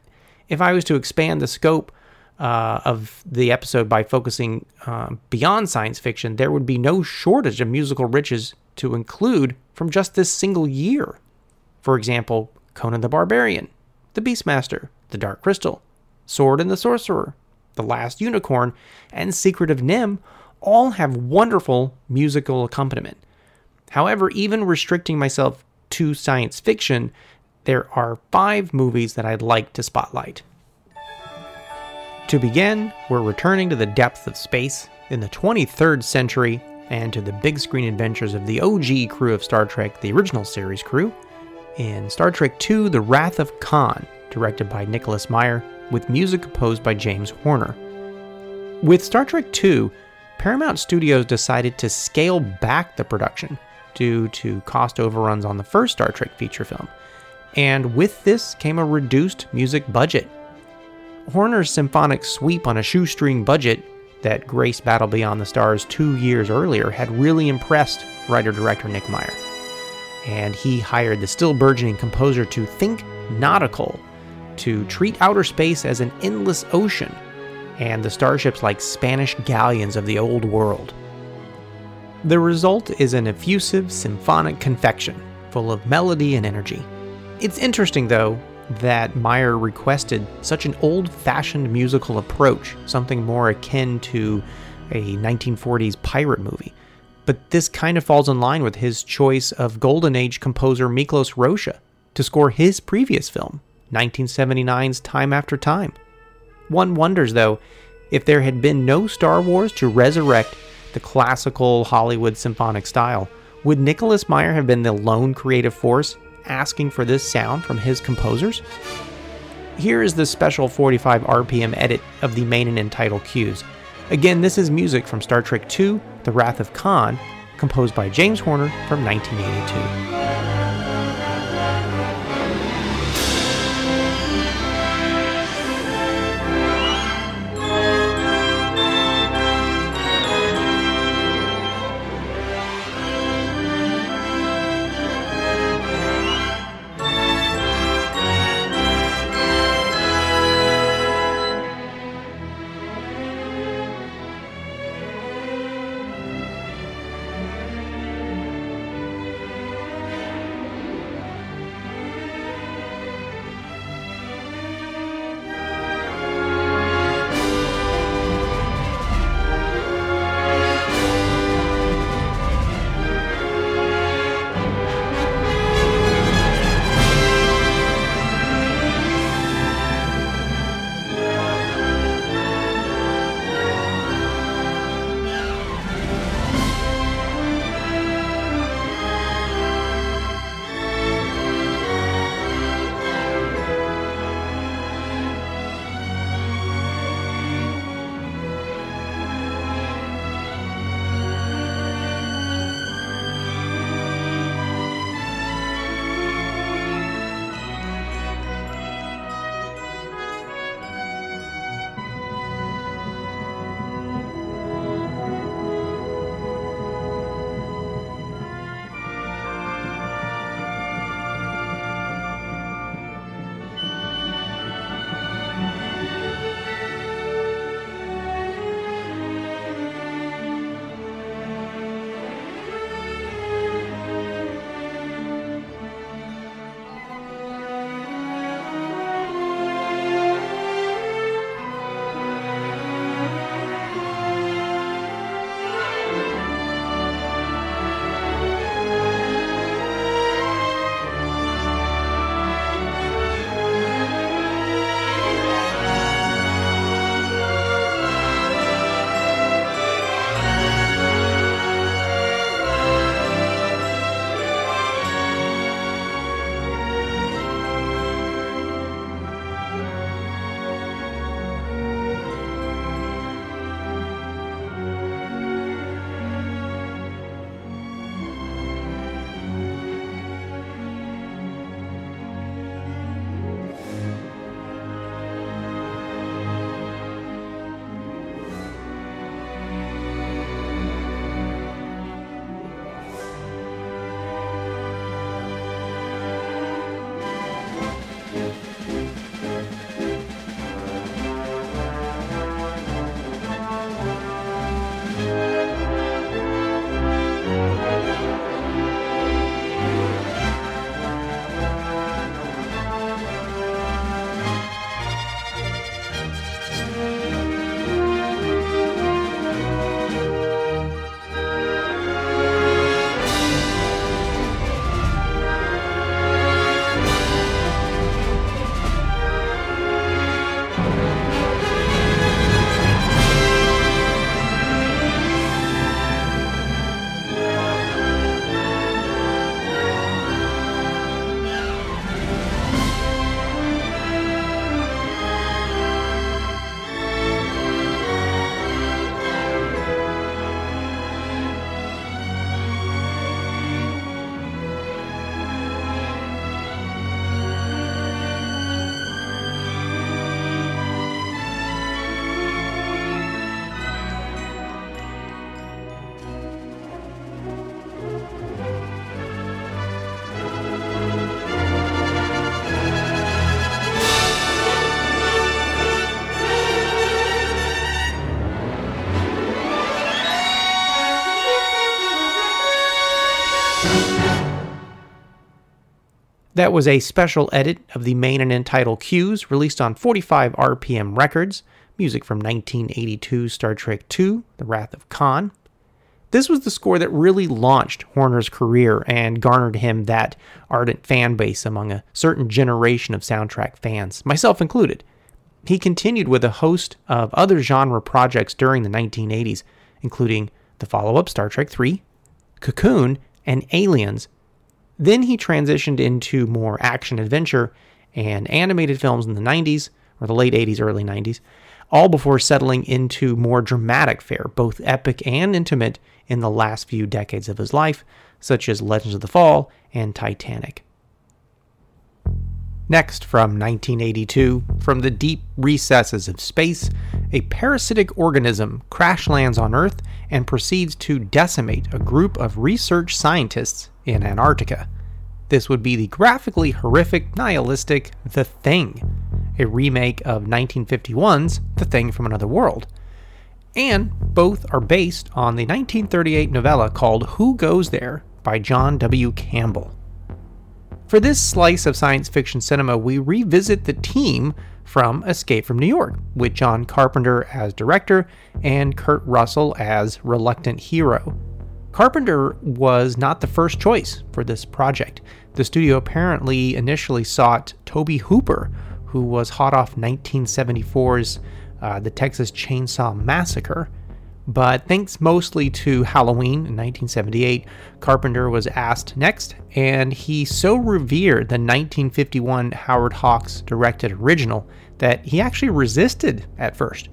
if I was to expand the scope uh, of the episode by focusing uh, beyond science fiction, there would be no shortage of musical riches to include from just this single year. For example, Conan the Barbarian, The Beastmaster, The Dark Crystal, Sword and the Sorcerer, the Last Unicorn, and Secret of NIMH all have wonderful musical accompaniment. However, even restricting myself to science fiction, there are five movies that I'd like to spotlight. To begin, we're returning to the depths of space in the 23rd century and to the big screen adventures of the OG crew of Star Trek, the original series crew, in Star Trek II The Wrath of Khan, directed by Nicholas Meyer with music composed by James Horner. With Star Trek II, Paramount Studios decided to scale back the production due to cost overruns on the first Star Trek feature film, and with this came a reduced music budget. Horner's symphonic sweep on a shoestring budget that graced Battle Beyond the Stars two years earlier had really impressed writer director Nick Meyer. And he hired the still burgeoning composer to think nautical to treat outer space as an endless ocean, and the starships like Spanish galleons of the old world. The result is an effusive symphonic confection, full of melody and energy. It's interesting, though, that Meyer requested such an old fashioned musical approach, something more akin to a 1940s pirate movie. But this kind of falls in line with his choice of Golden Age composer Miklos Rozsa to score his previous film, 1979's Time After Time. One wonders, though, if there had been no Star Wars to resurrect the classical Hollywood symphonic style, would Nicholas Meyer have been the lone creative force asking for this sound from his composers? Here is the special 45 RPM edit of the main and title cues. Again, this is music from Star Trek II The Wrath of Khan, composed by James Horner from 1982. That was a special edit of the main and end title cues released on 45 RPM Records, music from 1982 Star Trek II The Wrath of Khan. This was the score that really launched Horner's career and garnered him that ardent fan base among a certain generation of soundtrack fans, myself included. He continued with a host of other genre projects during the 1980s, including the follow up Star Trek III, Cocoon, and Aliens. Then he transitioned into more action adventure and animated films in the 90s, or the late 80s, early 90s, all before settling into more dramatic fare, both epic and intimate, in the last few decades of his life, such as Legends of the Fall and Titanic. Next, from 1982, from the deep recesses of space, a parasitic organism crash lands on Earth and proceeds to decimate a group of research scientists in Antarctica. This would be the graphically horrific, nihilistic The Thing, a remake of 1951's The Thing from Another World. And both are based on the 1938 novella called Who Goes There by John W. Campbell. For this slice of science fiction cinema, we revisit the team from Escape from New York, with John Carpenter as director and Kurt Russell as reluctant hero. Carpenter was not the first choice for this project. The studio apparently initially sought Tobe Hooper, who was hot off 1974's uh, The Texas Chainsaw Massacre. But thanks mostly to Halloween in 1978, Carpenter was asked next, and he so revered the 1951 Howard Hawks directed original that he actually resisted at first.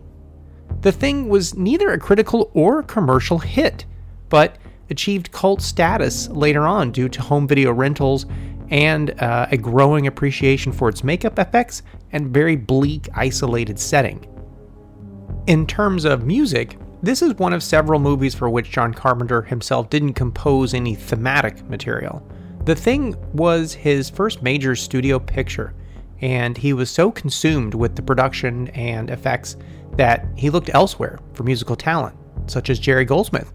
The thing was neither a critical or commercial hit, but achieved cult status later on due to home video rentals and uh, a growing appreciation for its makeup effects and very bleak, isolated setting. In terms of music, this is one of several movies for which John Carpenter himself didn't compose any thematic material. The Thing was his first major studio picture, and he was so consumed with the production and effects that he looked elsewhere for musical talent, such as Jerry Goldsmith.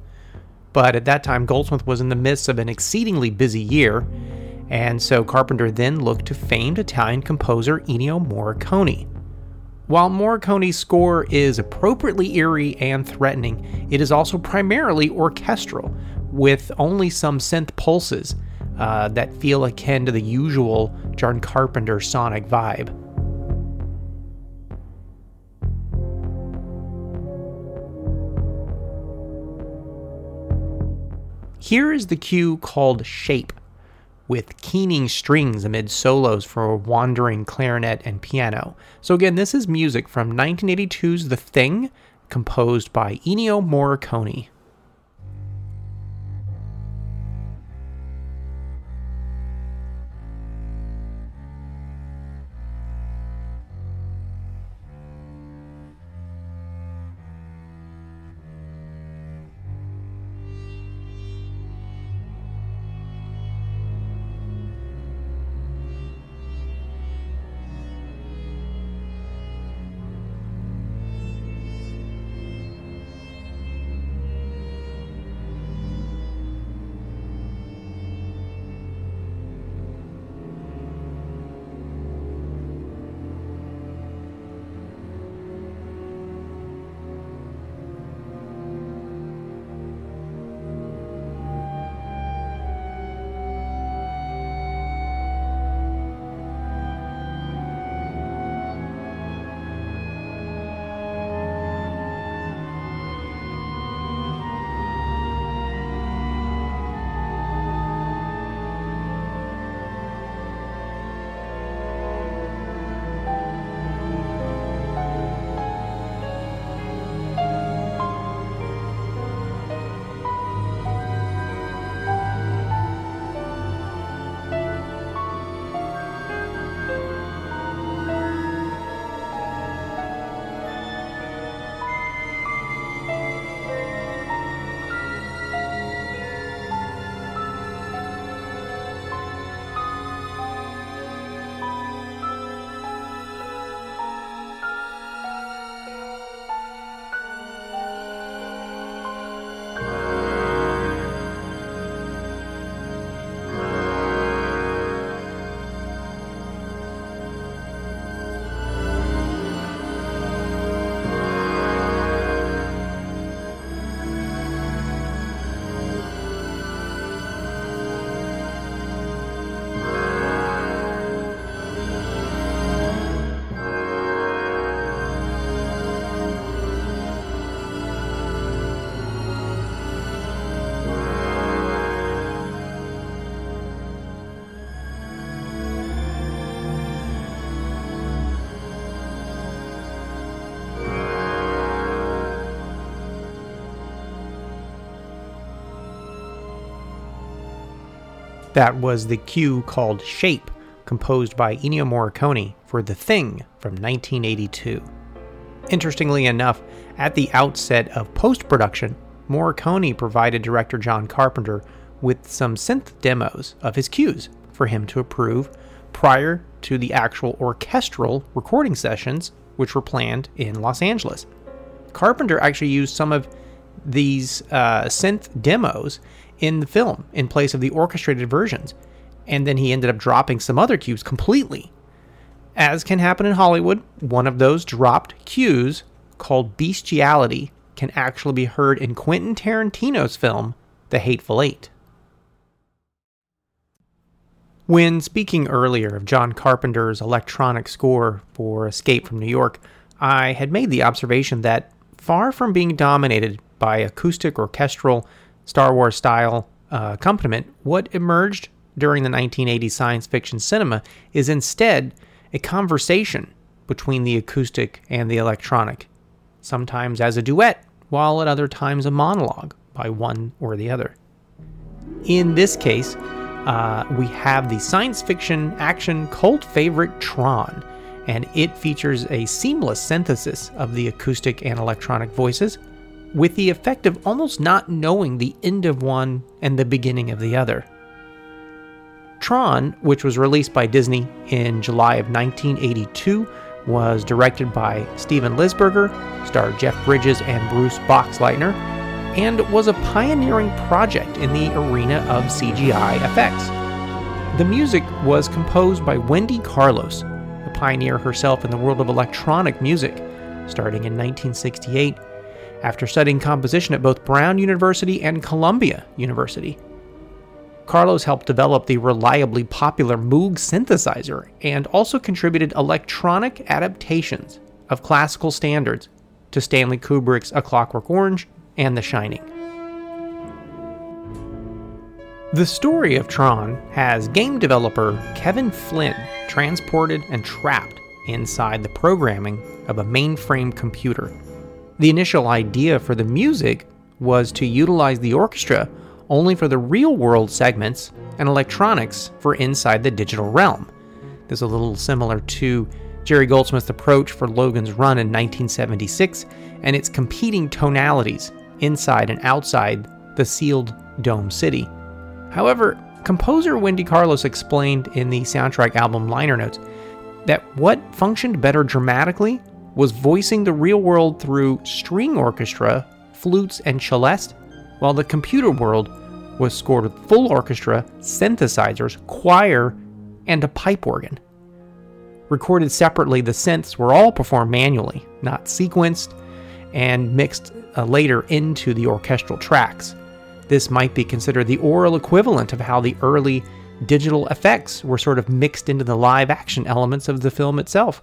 But at that time, Goldsmith was in the midst of an exceedingly busy year, and so Carpenter then looked to famed Italian composer Ennio Morricone. While Morricone's score is appropriately eerie and threatening, it is also primarily orchestral, with only some synth pulses uh, that feel akin to the usual John Carpenter sonic vibe. Here is the cue called Shape, with keening strings amid solos for wandering clarinet and piano. So, again, this is music from 1982's The Thing, composed by Ennio Morricone. That was the cue called Shape, composed by Ennio Morricone for The Thing from 1982. Interestingly enough, at the outset of post production, Morricone provided director John Carpenter with some synth demos of his cues for him to approve prior to the actual orchestral recording sessions, which were planned in Los Angeles. Carpenter actually used some of these uh, synth demos in the film in place of the orchestrated versions, and then he ended up dropping some other cues completely. As can happen in Hollywood, one of those dropped cues, called bestiality, can actually be heard in Quentin Tarantino's film, The Hateful Eight. When speaking earlier of John Carpenter's electronic score for Escape from New York, I had made the observation that far from being dominated by acoustic orchestral Star Wars style uh, accompaniment, what emerged during the 1980s science fiction cinema is instead a conversation between the acoustic and the electronic, sometimes as a duet, while at other times a monologue by one or the other. In this case, uh, we have the science fiction action cult favorite Tron, and it features a seamless synthesis of the acoustic and electronic voices, with the effect of almost not knowing the end of one and the beginning of the other. Tron, which was released by Disney in July of 1982, was directed by Steven Lisberger, starred Jeff Bridges and Bruce Boxleitner, and was a pioneering project in the arena of CGI effects. The music was composed by Wendy Carlos, a pioneer herself in the world of electronic music, starting in 1968 after studying composition at both Brown University and Columbia University. Carlos helped develop the reliably popular Moog synthesizer and also contributed electronic adaptations of classical standards to Stanley Kubrick's A Clockwork Orange and The Shining. The story of Tron has game developer Kevin Flynn transported and trapped inside the programming of a mainframe computer. The initial idea for the music was to utilize the orchestra only for the real world segments and electronics for inside the digital realm. This is a little similar to Jerry Goldsmith's approach for Logan's Run in 1976 and its competing tonalities inside and outside the sealed dome city. However, composer Wendy Carlos explained in the soundtrack album liner notes that what functioned better dramatically was voicing the real world through string orchestra, flutes, and celeste, while the computer world was scored with full orchestra, synthesizers, choir, and a pipe organ. Recorded separately, the synths were all performed manually, not sequenced, and mixed uh, later into the orchestral tracks. This might be considered the aural equivalent of how the early digital effects were sort of mixed into the live action elements of the film itself.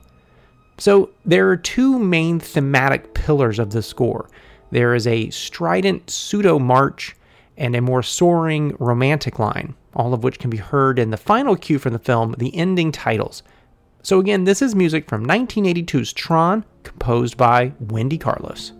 So, there are two main thematic pillars of the score there is a strident pseudo march and a more soaring romantic line, all of which can be heard in the final cue from the film, the ending titles. So, again, this is music from 1982's Tron, composed by Wendy Carlos.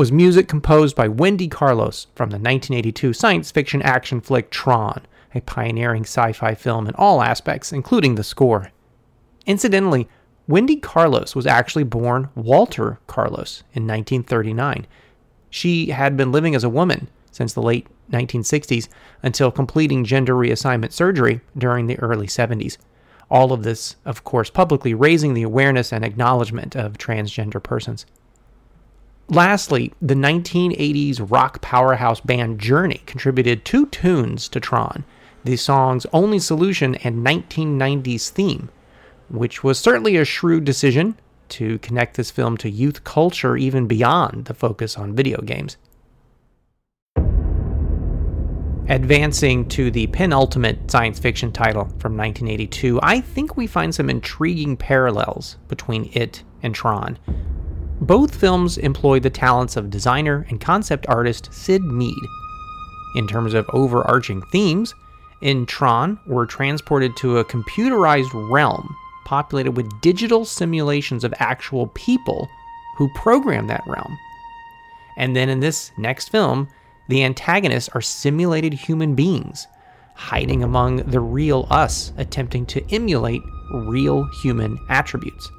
Was music composed by Wendy Carlos from the 1982 science fiction action flick Tron, a pioneering sci fi film in all aspects, including the score. Incidentally, Wendy Carlos was actually born Walter Carlos in 1939. She had been living as a woman since the late 1960s until completing gender reassignment surgery during the early 70s. All of this, of course, publicly raising the awareness and acknowledgement of transgender persons. Lastly, the 1980s rock powerhouse band Journey contributed two tunes to Tron the song's Only Solution and 1990s theme, which was certainly a shrewd decision to connect this film to youth culture even beyond the focus on video games. Advancing to the penultimate science fiction title from 1982, I think we find some intriguing parallels between it and Tron. Both films employ the talents of designer and concept artist Syd Mead. In terms of overarching themes, in Tron, we're transported to a computerized realm populated with digital simulations of actual people who program that realm. And then in this next film, the antagonists are simulated human beings, hiding among the real us, attempting to emulate real human attributes.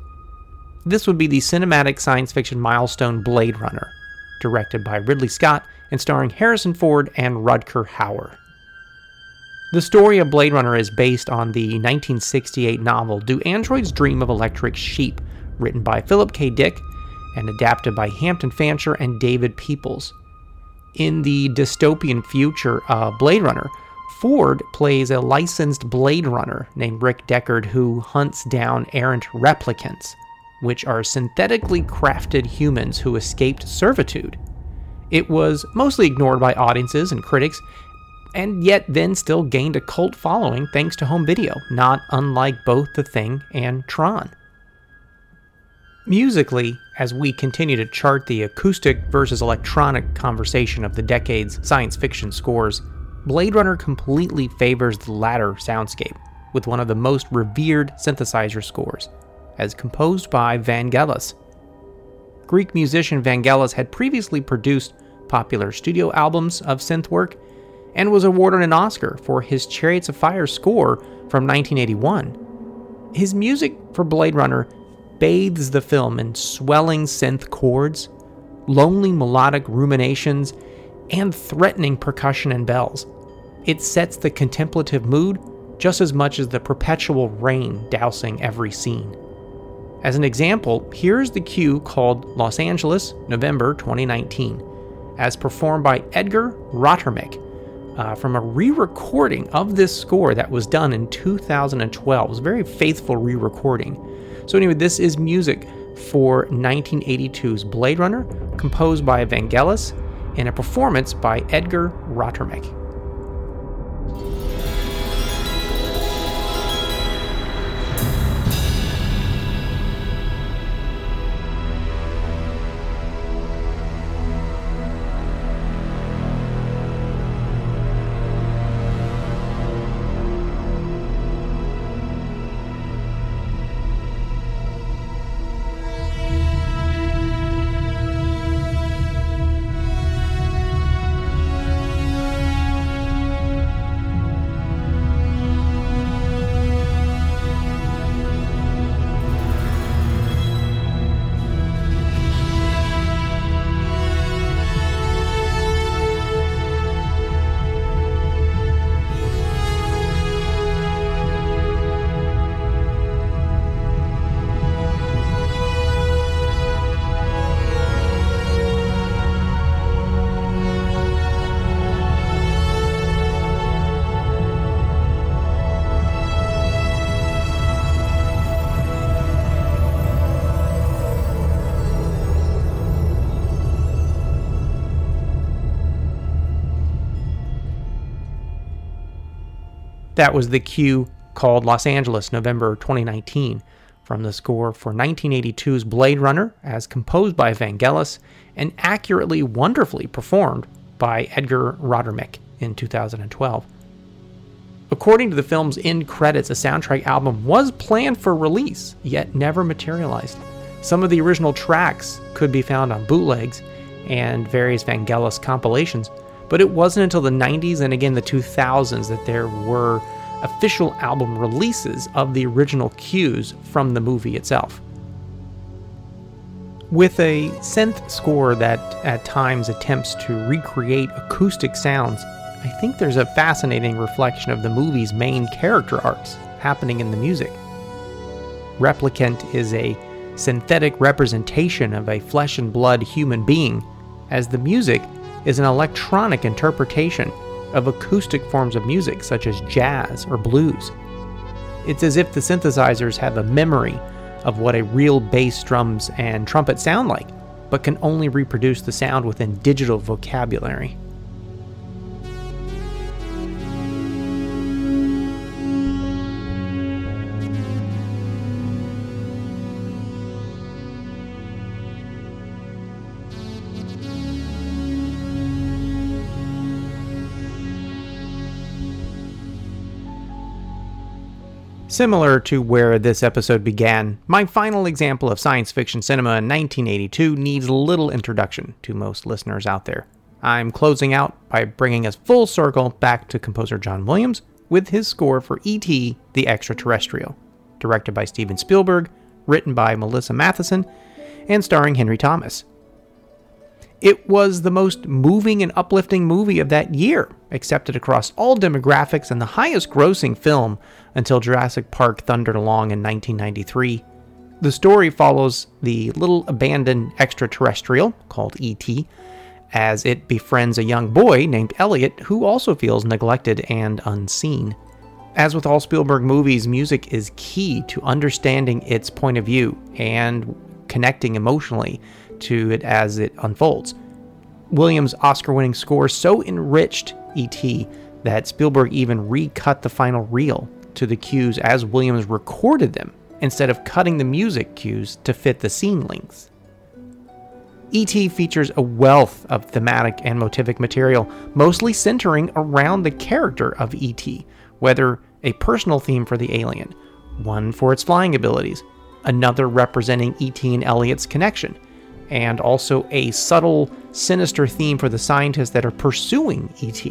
This would be the cinematic science fiction milestone Blade Runner, directed by Ridley Scott and starring Harrison Ford and Rutger Hauer. The story of Blade Runner is based on the 1968 novel Do Androids Dream of Electric Sheep, written by Philip K. Dick and adapted by Hampton Fancher and David Peoples. In the dystopian future of Blade Runner, Ford plays a licensed Blade Runner named Rick Deckard who hunts down errant replicants which are synthetically crafted humans who escaped servitude. It was mostly ignored by audiences and critics, and yet then still gained a cult following thanks to home video, not unlike both The Thing and Tron. Musically, as we continue to chart the acoustic versus electronic conversation of the decade's science fiction scores, Blade Runner completely favors the latter soundscape, with one of the most revered synthesizer scores as composed by Vangelis. Greek musician Vangelis had previously produced popular studio albums of synth work and was awarded an Oscar for his Chariots of Fire score from 1981. His music for Blade Runner bathes the film in swelling synth chords, lonely melodic ruminations, and threatening percussion and bells. It sets the contemplative mood just as much as the perpetual rain dousing every scene. As an example, here's the cue called Los Angeles, November 2019, as performed by Edgar Rothermich uh, from a re recording of this score that was done in 2012. It was a very faithful re recording. So, anyway, this is music for 1982's Blade Runner, composed by Vangelis, and a performance by Edgar Rothermich. That was the cue called Los Angeles, November 2019, from the score for 1982's Blade Runner, as composed by Vangelis and accurately, wonderfully performed by Edgar Rothermich in 2012. According to the film's end credits, a soundtrack album was planned for release, yet never materialized. Some of the original tracks could be found on bootlegs, and various Vangelis compilations, but it wasn't until the 90s and again the 2000s that there were official album releases of the original cues from the movie itself. With a synth score that at times attempts to recreate acoustic sounds, I think there's a fascinating reflection of the movie's main character arcs happening in the music. Replicant is a synthetic representation of a flesh and blood human being, as the music is an electronic interpretation of acoustic forms of music such as jazz or blues. It's as if the synthesizers have a memory of what a real bass, drums, and trumpet sound like, but can only reproduce the sound within digital vocabulary. Similar to where this episode began, my final example of science fiction cinema in 1982 needs little introduction to most listeners out there. I'm closing out by bringing us full circle back to composer John Williams with his score for E.T. the Extraterrestrial, directed by Steven Spielberg, written by Melissa Mathison, and starring Henry Thomas. It was the most moving and uplifting movie of that year, accepted across all demographics and the highest grossing film until Jurassic Park thundered along in 1993. The story follows the little abandoned extraterrestrial called E.T. as it befriends a young boy named Elliott who also feels neglected and unseen. As with all Spielberg movies, music is key to understanding its point of view and connecting emotionally to it as it unfolds. Williams' Oscar winning score so enriched E.T. that Spielberg even recut the final reel to the cues as Williams recorded them instead of cutting the music cues to fit the scene lengths. E.T. features a wealth of thematic and motivic material, mostly centering around the character of E.T., whether a personal theme for the alien, one for its flying abilities, another representing E.T. and Elliott's connection, and also a subtle, sinister theme for the scientists that are pursuing ET.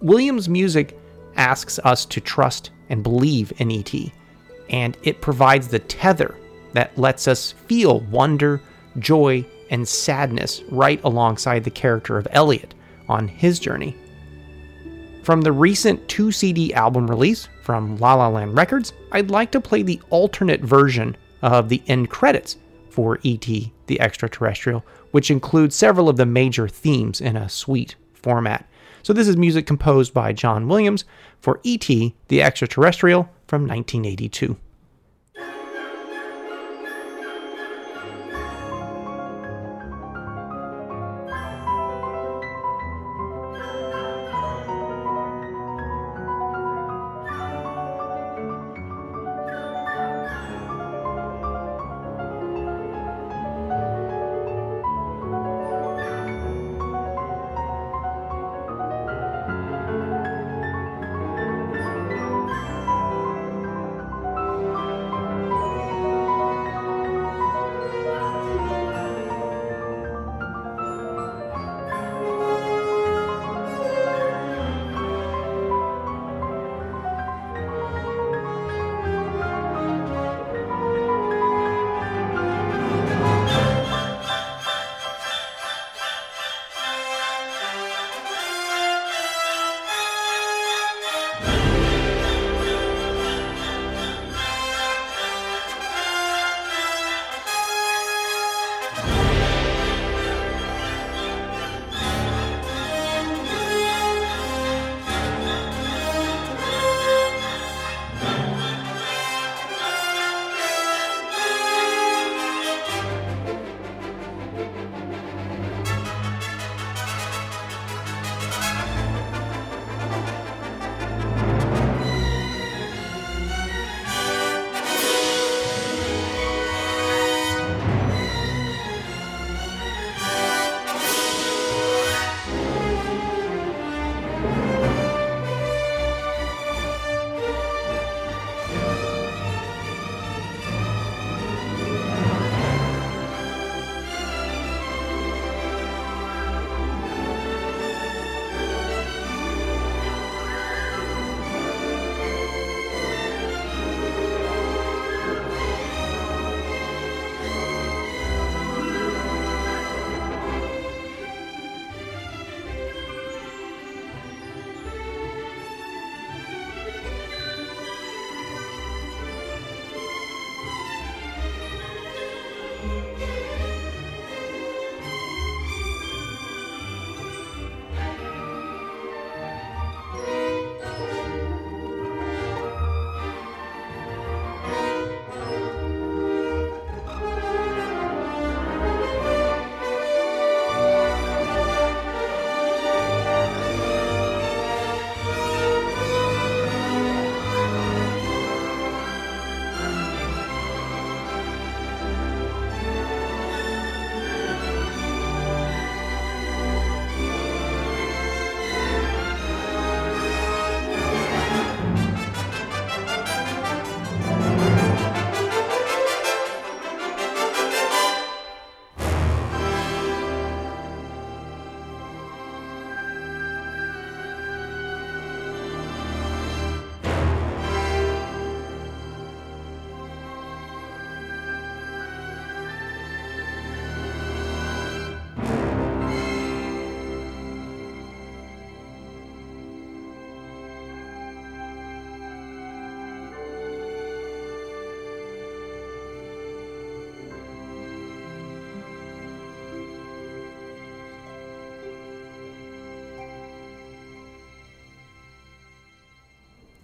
Williams' music asks us to trust and believe in ET, and it provides the tether that lets us feel wonder, joy, and sadness right alongside the character of Elliott on his journey. From the recent 2 CD album release from La La Land Records, I'd like to play the alternate version of the end credits for E.T. the Extraterrestrial, which includes several of the major themes in a suite format. So, this is music composed by John Williams for E.T. the Extraterrestrial from 1982.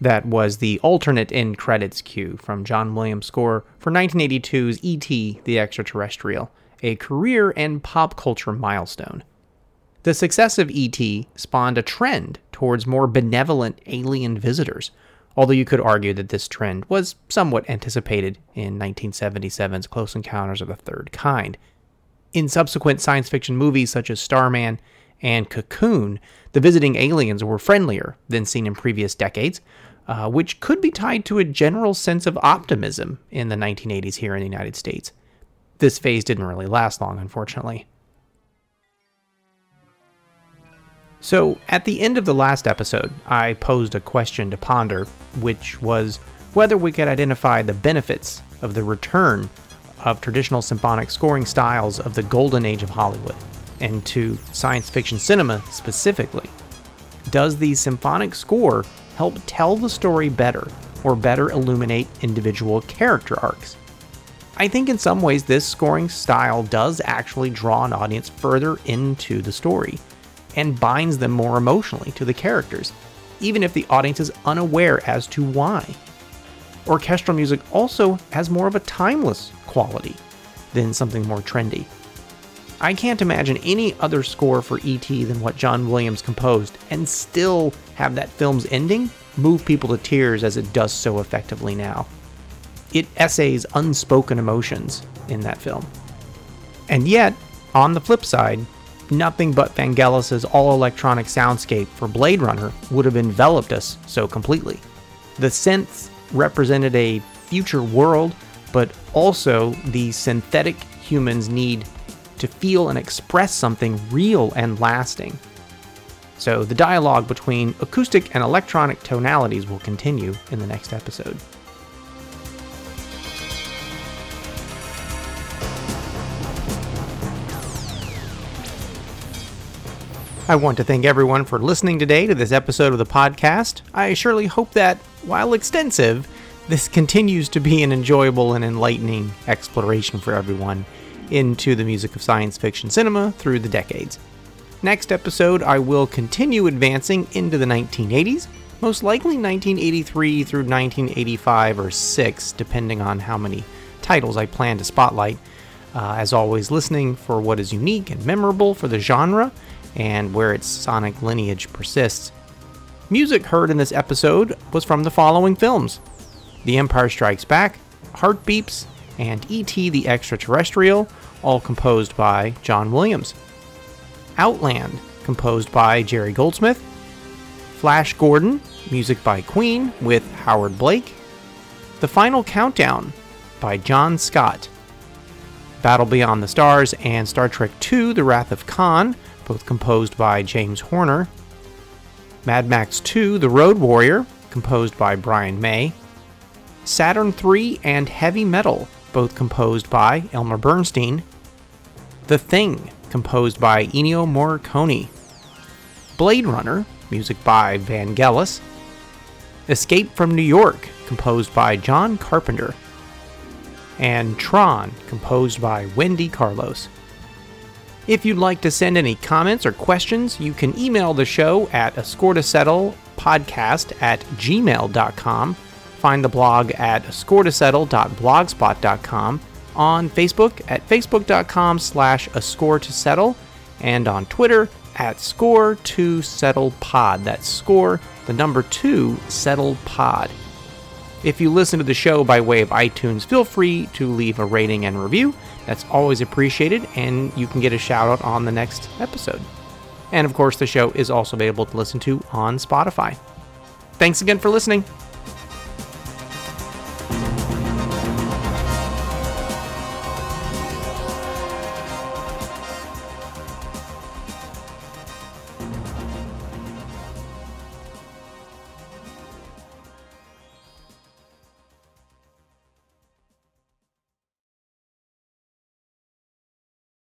That was the alternate end credits cue from John Williams' score for 1982's E.T. the Extraterrestrial, a career and pop culture milestone. The success of E.T. spawned a trend towards more benevolent alien visitors, although you could argue that this trend was somewhat anticipated in 1977's Close Encounters of the Third Kind. In subsequent science fiction movies such as Starman and Cocoon, the visiting aliens were friendlier than seen in previous decades, uh, which could be tied to a general sense of optimism in the 1980s here in the United States. This phase didn't really last long, unfortunately. So, at the end of the last episode, I posed a question to ponder, which was whether we could identify the benefits of the return of traditional symphonic scoring styles of the golden age of Hollywood, and to science fiction cinema specifically. Does the symphonic score help tell the story better or better illuminate individual character arcs? I think in some ways this scoring style does actually draw an audience further into the story and binds them more emotionally to the characters, even if the audience is unaware as to why. Orchestral music also has more of a timeless quality than something more trendy. I can't imagine any other score for E.T. than what John Williams composed and still have that film's ending move people to tears as it does so effectively now. It essays unspoken emotions in that film. And yet, on the flip side, nothing but Vangelis's all electronic soundscape for Blade Runner would have enveloped us so completely. The synths represented a future world, but also the synthetic humans' need to feel and express something real and lasting. So, the dialogue between acoustic and electronic tonalities will continue in the next episode. I want to thank everyone for listening today to this episode of the podcast. I surely hope that, while extensive, this continues to be an enjoyable and enlightening exploration for everyone into the music of science fiction cinema through the decades. Next episode, I will continue advancing into the 1980s, most likely 1983 through 1985 or 6, depending on how many titles I plan to spotlight. Uh, as always, listening for what is unique and memorable for the genre and where its sonic lineage persists. Music heard in this episode was from the following films The Empire Strikes Back, Heartbeeps, and E.T. the Extraterrestrial, all composed by John Williams. Outland, composed by Jerry Goldsmith. Flash Gordon, music by Queen with Howard Blake. The Final Countdown by John Scott. Battle Beyond the Stars and Star Trek II The Wrath of Khan both composed by James Horner. Mad Max 2 The Road Warrior, composed by Brian May. Saturn III and Heavy Metal, both composed by Elmer Bernstein. The Thing, composed by Ennio Morricone. Blade Runner, music by Vangelis. Escape from New York, composed by John Carpenter. And Tron, composed by Wendy Carlos. If you'd like to send any comments or questions, you can email the show at a score to settle podcast at gmail.com. Find the blog at scoretosettle.blogspot.com, on Facebook at facebook.com slash a score to settle, and on Twitter at score to settle pod. That's score, the number two, settle pod. If you listen to the show by way of iTunes, feel free to leave a rating and review. That's always appreciated, and you can get a shout out on the next episode. And of course, the show is also available to listen to on Spotify. Thanks again for listening.